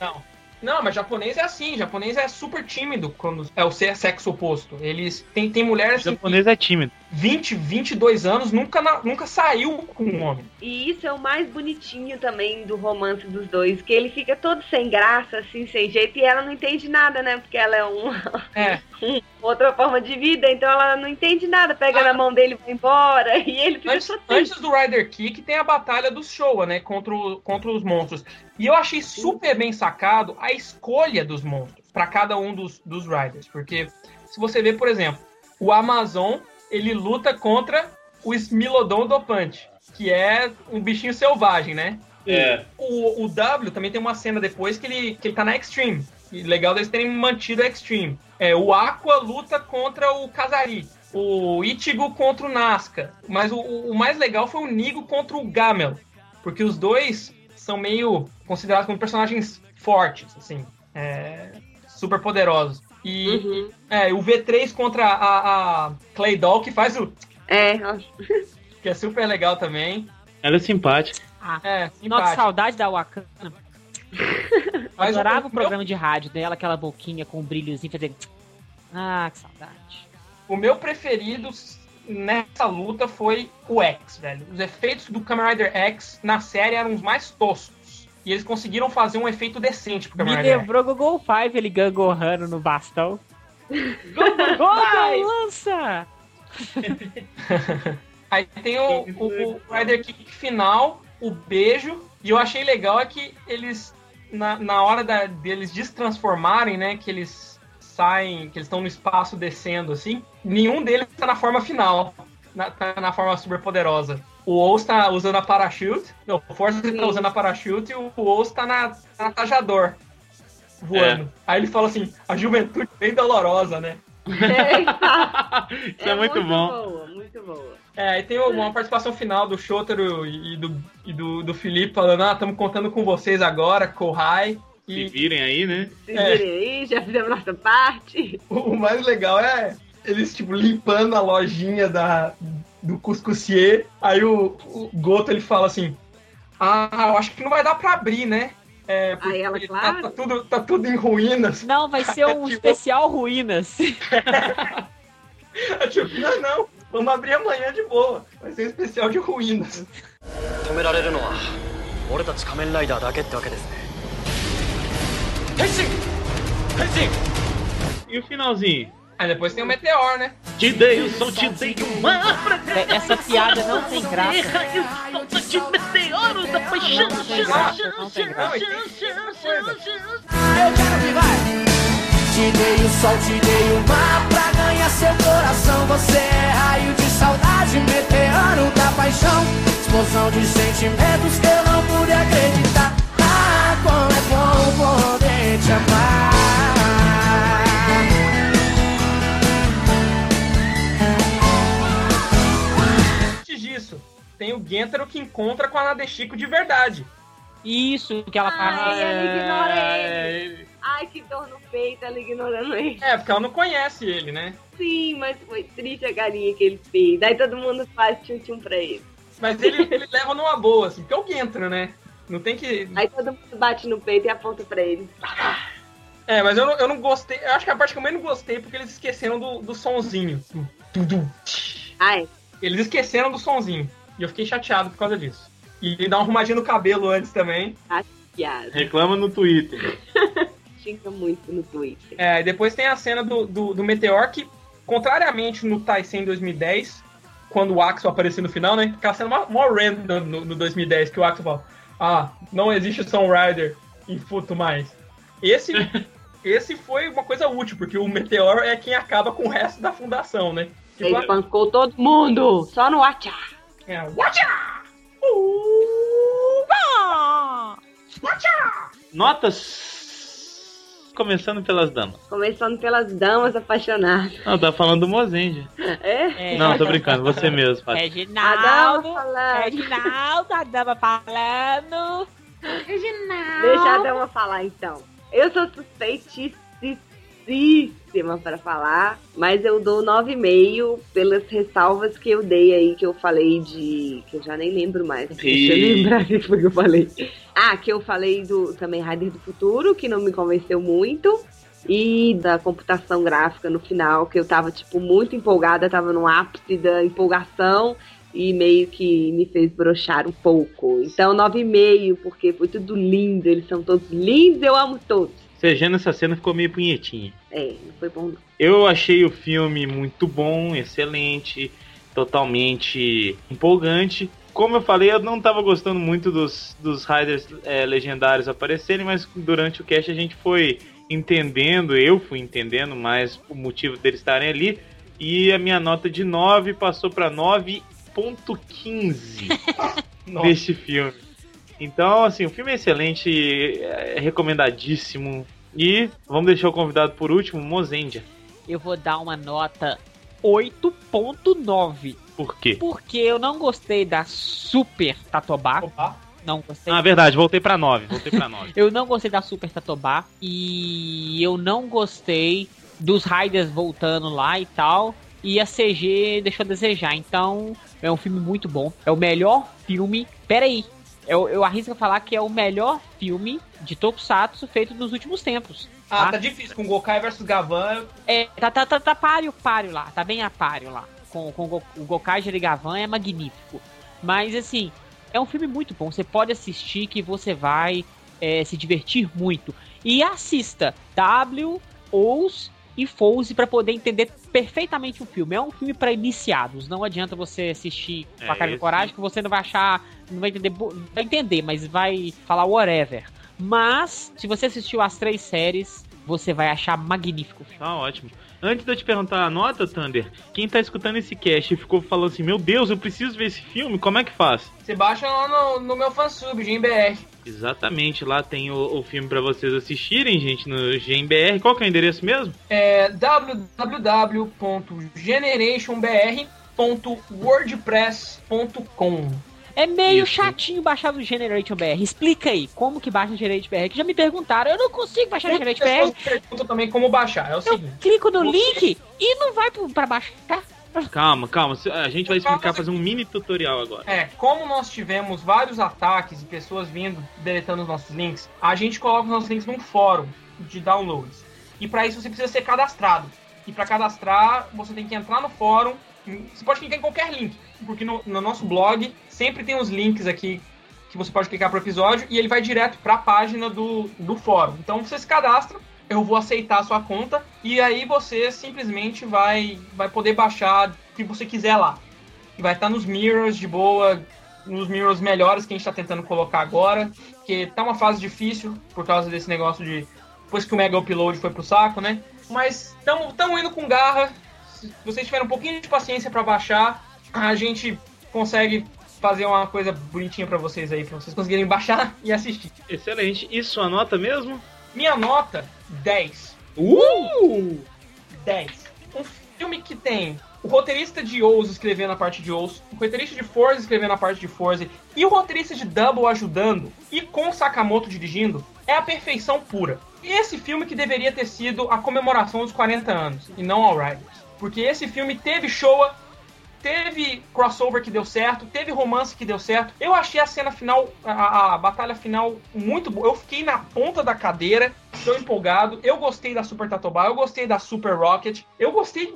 Não. Não, mas japonês é assim. Japonês é super tímido quando é o se- sexo oposto. Eles tem, tem
O
mulheres que
japonês é tímido.
20, 22 anos nunca, nunca saiu com um homem.
E isso é o mais bonitinho também do romance dos dois, que ele fica todo sem graça, assim, sem jeito, e ela não entende nada, né? Porque ela é uma
É. [LAUGHS]
outra forma de vida, então ela não entende nada, pega na mão dele e vai embora, [LAUGHS] e ele fica
Antes, antes do Rider Kick tem a batalha dos Showa, né? Contra, o- contra os monstros. E eu achei super bem sacado a escolha dos monstros pra cada um dos, dos Riders. Porque se você vê, por exemplo, o Amazon ele luta contra o Smilodon Dopante, que é um bichinho selvagem, né?
É.
O, o W também tem uma cena depois que ele, que ele tá na Extreme. E legal deles terem mantido a Extreme. É, o Aqua luta contra o Kazari. o Ichigo contra o Nazca. Mas o, o mais legal foi o Nigo contra o Gamel. Porque os dois são meio considerados como personagens fortes, assim. é, super poderosos. E
Uhum.
é, o V3 contra a, a Clay Doll, que faz o.
É, [LAUGHS]
que é super legal também.
Ela é simpática.
Ah,
É,
nossa,
simpático.
saudade da Wakanda. [LAUGHS]
Mas
Adorava o,
meu-
programa de rádio dela, aquela boquinha com um brilhozinho, fazer. Ah, que saudade.
O meu preferido nessa luta foi o X, velho. Os efeitos do Kamen Rider X na série eram os mais toscos. E eles conseguiram fazer um efeito decente pro
Me
Kamen X.
lembrou Google Five, ele gangorrando no bastão. Google [LAUGHS] lança! [LAUGHS]
Aí tem o, o, o Rider Kick final, o beijo. E eu achei legal é que eles, na, na hora da, deles destransformarem, né? Que eles saem, que eles estão no espaço descendo assim, nenhum deles tá na forma final. Na, tá na forma super poderosa. O Ous tá usando a parachute. Não, o Forza tá
Sim.
usando a parachute e o Ous tá na, tá na tajador. Voando. Aí ele fala assim, a juventude bem dolorosa, né? [LAUGHS]
Isso é, muito, bom.
boa, muito boa.
É, aí tem uma participação final do Shotaro e do, e do, do Felipe falando, ah, estamos contando com vocês agora, Kohai.
Se
E
virem aí, né?
Se
É.
virem aí, já fizemos nossa parte.
o, [LAUGHS] o mais legal é eles, tipo, limpando a lojinha da, do Cuscussier. Aí o, o Goto, ele fala assim, ah, eu acho que não vai dar pra abrir, né? É, porque
Aí ela,
tá-
claro.
tá, tudo, tá tudo em ruínas.
Não, vai ser um
Tipo- [LAUGHS]
especial ruínas. [LAUGHS]
Eu, tipo, não, não, vamos abrir amanhã de boa. Vai ser um especial de ruínas.
止められるのは俺たち仮面ライダーだけってわけですね変身変身
E o finalzinho?
Aí depois tem o Meteor, né?
Te dei o som, te dei o mar pra
É, Essa piada não tem graça.
solta de meteoro da paixão.
Não tem graça, não tem graça.
Te dei o sol, te dei o mar pra ganhar seu coração. Você é raio de saudade, meteoro da paixão. Explosão de sentimentos que eu não pude acreditar. Ah, como é bom poder te amar.
Disso, tem o Gentaro que encontra com a Nadeshiko de verdade.
Isso, que ela fala.
Ai, ela ignora
É,
ele. Ai, que dor no peito, ela ignorando ele.
É, porque ela não conhece ele, né?
Sim, mas foi triste a galinha que ele fez. Daí todo mundo faz tchum-tchum pra ele.
Mas ele, ele leva numa boa, assim, porque é o Gentaro, né? Não tem que.
Aí todo mundo bate no peito e aponta pra ele.
É, mas eu não, eu não gostei. Eu acho que a parte que eu menos gostei é porque eles esqueceram do, do sonzinho. Do, do, do.
Ai,
Eles esqueceram do sonzinho. E eu fiquei chateado por causa disso. E dá uma arrumadinha no cabelo antes também.
piada.
Reclama no Twitter. [LAUGHS]
Xinga muito no Twitter.
É, e depois tem a cena do, do, do Meteor que, contrariamente no Tyson 2010, quando o Axel apareceu no final, né? Aquela cena mó, mó random no, no 2010, que o Axel fala: Ah, não existe Sun Rider em Futo mais. Esse, [LAUGHS] esse foi uma coisa útil, porque o Meteor é quem acaba com o resto da fundação, né?
Ele
Tipo,
espancou todo mundo, só no WhatsApp.
é, Watcha!
Notas. Começando pelas damas.
Começando pelas damas apaixonadas.
Não, tá falando do Mozendia.
É?
É.
Não, tô brincando, você mesmo, Fábio.
A dama
Reginaldo.
falando.
Reginaldo, a dama falando.
Deixa a dama falar então. Eu sou suspeitíssima para falar, mas eu dou 9,5 pelas ressalvas que eu dei aí, que eu falei de. que eu já nem lembro mais. Deixa eu lembrar o que foi que eu falei. Ah, que eu falei do também Rider do Futuro, que não me convenceu muito. E da computação gráfica no final, que eu tava, tipo, muito empolgada, tava no ápice da empolgação e meio que me fez brochar um pouco. Então, 9,5, porque foi tudo lindo, eles são todos lindos, eu amo todos.
Você nessa cena ficou meio punhetinha.
É, não foi bom não.
Eu achei o filme muito bom, excelente, totalmente empolgante. Como eu falei, eu não tava gostando muito dos, dos Riders é, legendários aparecerem, mas durante o cast a gente foi entendendo, eu fui entendendo mais o motivo deles estarem ali. E a minha nota de 9 passou para 9.15
Nossa.
deste filme. Então, assim, o filme é excelente, é recomendadíssimo. E vamos deixar o convidado por último, Mozendia.
Eu vou dar uma nota 8.9.
Por quê?
Porque eu não gostei da Super Tatobá.
Opa.
Não gostei.
Ah, verdade, voltei pra 9. Voltei pra 9. [LAUGHS]
Eu não gostei da Super Tatobá. E eu não gostei dos Raiders voltando lá e tal. E a CG deixou a desejar. Então, é um filme muito bom. É o melhor filme. Pera aí. Eu, eu arrisco a falar que é o melhor filme de Tokusatsu feito nos últimos tempos.
Ah,
tá?
tá difícil. Com Gokai versus Gavan,
É, tá, tá, tá, tá páreo, páreo lá. Tá bem a páreo lá. Com, com o Go- o Gokai Jerigavan é magnífico. Mas, assim, é um filme muito bom. Você pode assistir que você vai é, se divertir muito. E assista W, Ous e Fouse pra poder entender perfeitamente o filme. É um filme pra iniciados. Não adianta você assistir com a
É,
cara de coragem que você não vai achar, não vai entender, vai entender, mas vai falar whatever. Mas se você assistiu as três séries, você vai achar magnífico o filme.
Tá ótimo. Antes de eu te perguntar a nota, Thunder, quem tá escutando esse cast e ficou falando assim, meu Deus, eu preciso ver esse filme, como é que faz?
você baixa lá no, no meu fansub, GMBR.
Exatamente, lá tem o, o filme pra vocês assistirem, gente, no GMBR. Qual que é o endereço mesmo?
É www.generationbr.wordpress.com
É meio
Isso.
chatinho baixar no Generation BR. Explica aí, como que baixa no Generation BR? Que já me perguntaram, eu não consigo baixar
Muitas
Generation BR.
perguntam também como baixar. É o
Eu
seguinte.
clico no link e não vai pra baixar.
Calma, calma, a gente vai explicar, fazer um mini tutorial agora.
É, como nós tivemos vários ataques e pessoas vindo deletando os nossos links, a gente coloca os nossos links num fórum de downloads. E para isso você precisa ser cadastrado. E para cadastrar, você tem que entrar no fórum. Você pode clicar em qualquer link, porque no, no nosso blog sempre tem os links aqui que você pode clicar pro episódio e ele vai direto para a página do, do fórum. Então você se cadastra, eu vou aceitar a sua conta e aí você simplesmente vai, vai poder baixar o que você quiser lá. E vai estar nos mirrors de boa, nos mirrors melhores que a gente está tentando colocar agora, que tá uma fase difícil por causa desse negócio de depois que o Mega Upload foi pro saco, né? Mas estamos indo com garra. Se vocês tiverem um pouquinho de paciência para baixar, a gente consegue fazer uma coisa bonitinha para vocês aí, para vocês conseguirem baixar [LAUGHS] e assistir.
Excelente. E sua nota mesmo?
Minha nota 10.
Uh!
10. Um filme que tem o roteirista de Ouse escrevendo a parte de Ouse, o roteirista de Forza escrevendo a parte de Forza e o roteirista de Double ajudando e com Sakamoto dirigindo é a perfeição pura. Esse filme que deveria ter sido a comemoração dos 40 anos e não All Riders. Porque esse filme teve Showa, teve crossover que deu certo, teve romance que deu certo. Eu achei a cena final, a, a batalha final muito boa. Eu fiquei na ponta da cadeira, tô empolgado. Eu gostei da Super Tatobá, eu gostei da Super Rocket, eu gostei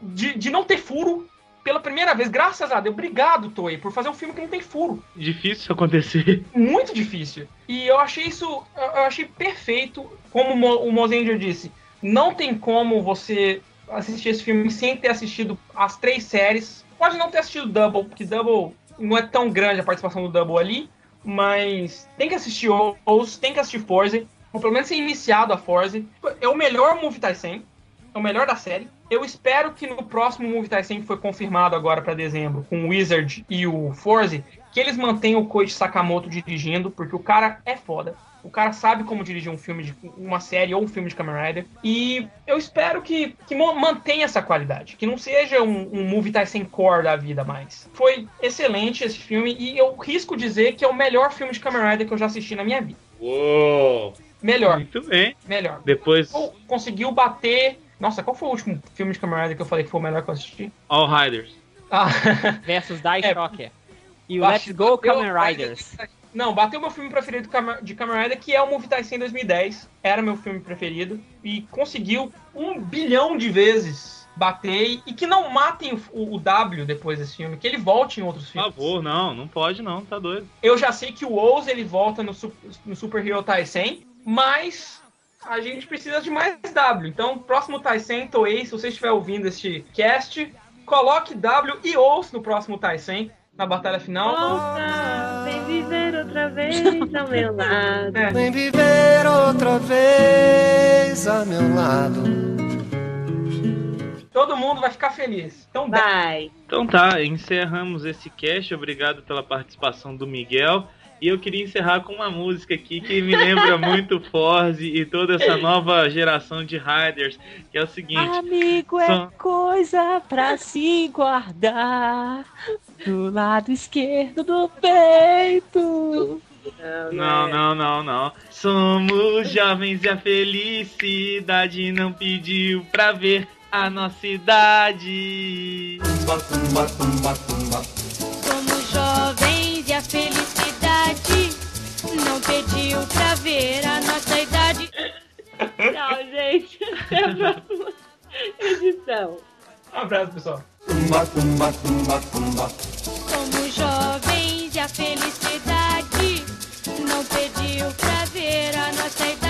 de, de não ter furo pela primeira vez. Graças a Deus. Obrigado, Toei, por fazer um filme que não tem furo.
Difícil acontecer.
Muito difícil. E eu achei isso, eu achei perfeito. Como o Mo- o Mozenger disse, não tem como você assistir esse filme sem ter assistido as três séries. Pode não ter assistido Double, porque Double não é tão grande a participação do Double ali, mas tem que assistir O's, tem que assistir Forza, ou pelo menos ser iniciado a Forza. É o melhor Movie Tyson, é o melhor da série. Eu espero que no próximo Movie Tyson que foi confirmado agora para dezembro, com o Wizard e o Forza, que eles mantenham o Koichi Sakamoto dirigindo, porque o cara é foda. O cara sabe como dirigir um filme, de, uma série ou um filme de Kamen Rider. E eu espero que, que mantenha essa qualidade. Que não seja um, um movie Tyson core da vida mais. Foi excelente esse filme e eu risco dizer que é o melhor filme de Kamen Rider que eu já assisti na minha vida.
Uou!
Melhor,
Muito bem.
melhor.
Depois,
conseguiu bater... Nossa, qual foi o último filme de Kamen Rider que eu falei que foi o melhor que eu assisti?
All Riders.
Ah,
Versus Die
É.
Shocker. E o Let's Go Kamen Riders.
Não, bateu meu filme preferido de Rider, que é o Movie Tyson 2010. Era meu filme preferido. E conseguiu um bilhão de vezes bater. E que não matem o, o W depois desse filme. Que ele volte em outros
Por
filmes.
favor, não, não pode não, tá doido.
Eu já sei que o Oz ele volta no, no Super Hero Tyson. Mas a gente precisa de mais W. Então, próximo Tyson, Toei, se você estiver ouvindo este cast, coloque W e Oz no próximo Tyson. Na batalha final.
Volta, vem viver outra vez ao meu [LAUGHS] lado.
É.
Vem viver outra vez a meu lado.
Todo mundo vai ficar feliz. Então,
Vai.
Então tá, encerramos esse cast. Obrigado pela participação do Miguel. E eu queria encerrar com uma música aqui que me lembra [LAUGHS] muito Forze e toda essa nova geração de Riders, que é o seguinte.
Amigo é
são-
coisa pra se guardar do lado esquerdo do peito.
Não, não, não, não. Somos jovens e a felicidade não pediu pra ver a nossa idade.
Somos pediu pra ver a nossa idade.
Tchau, gente. Até a próxima edição.
Um abraço, pessoal.
Tumba, tumba, tumba, tumba. Como jovens e a felicidade não pediu pra ver a nossa idade.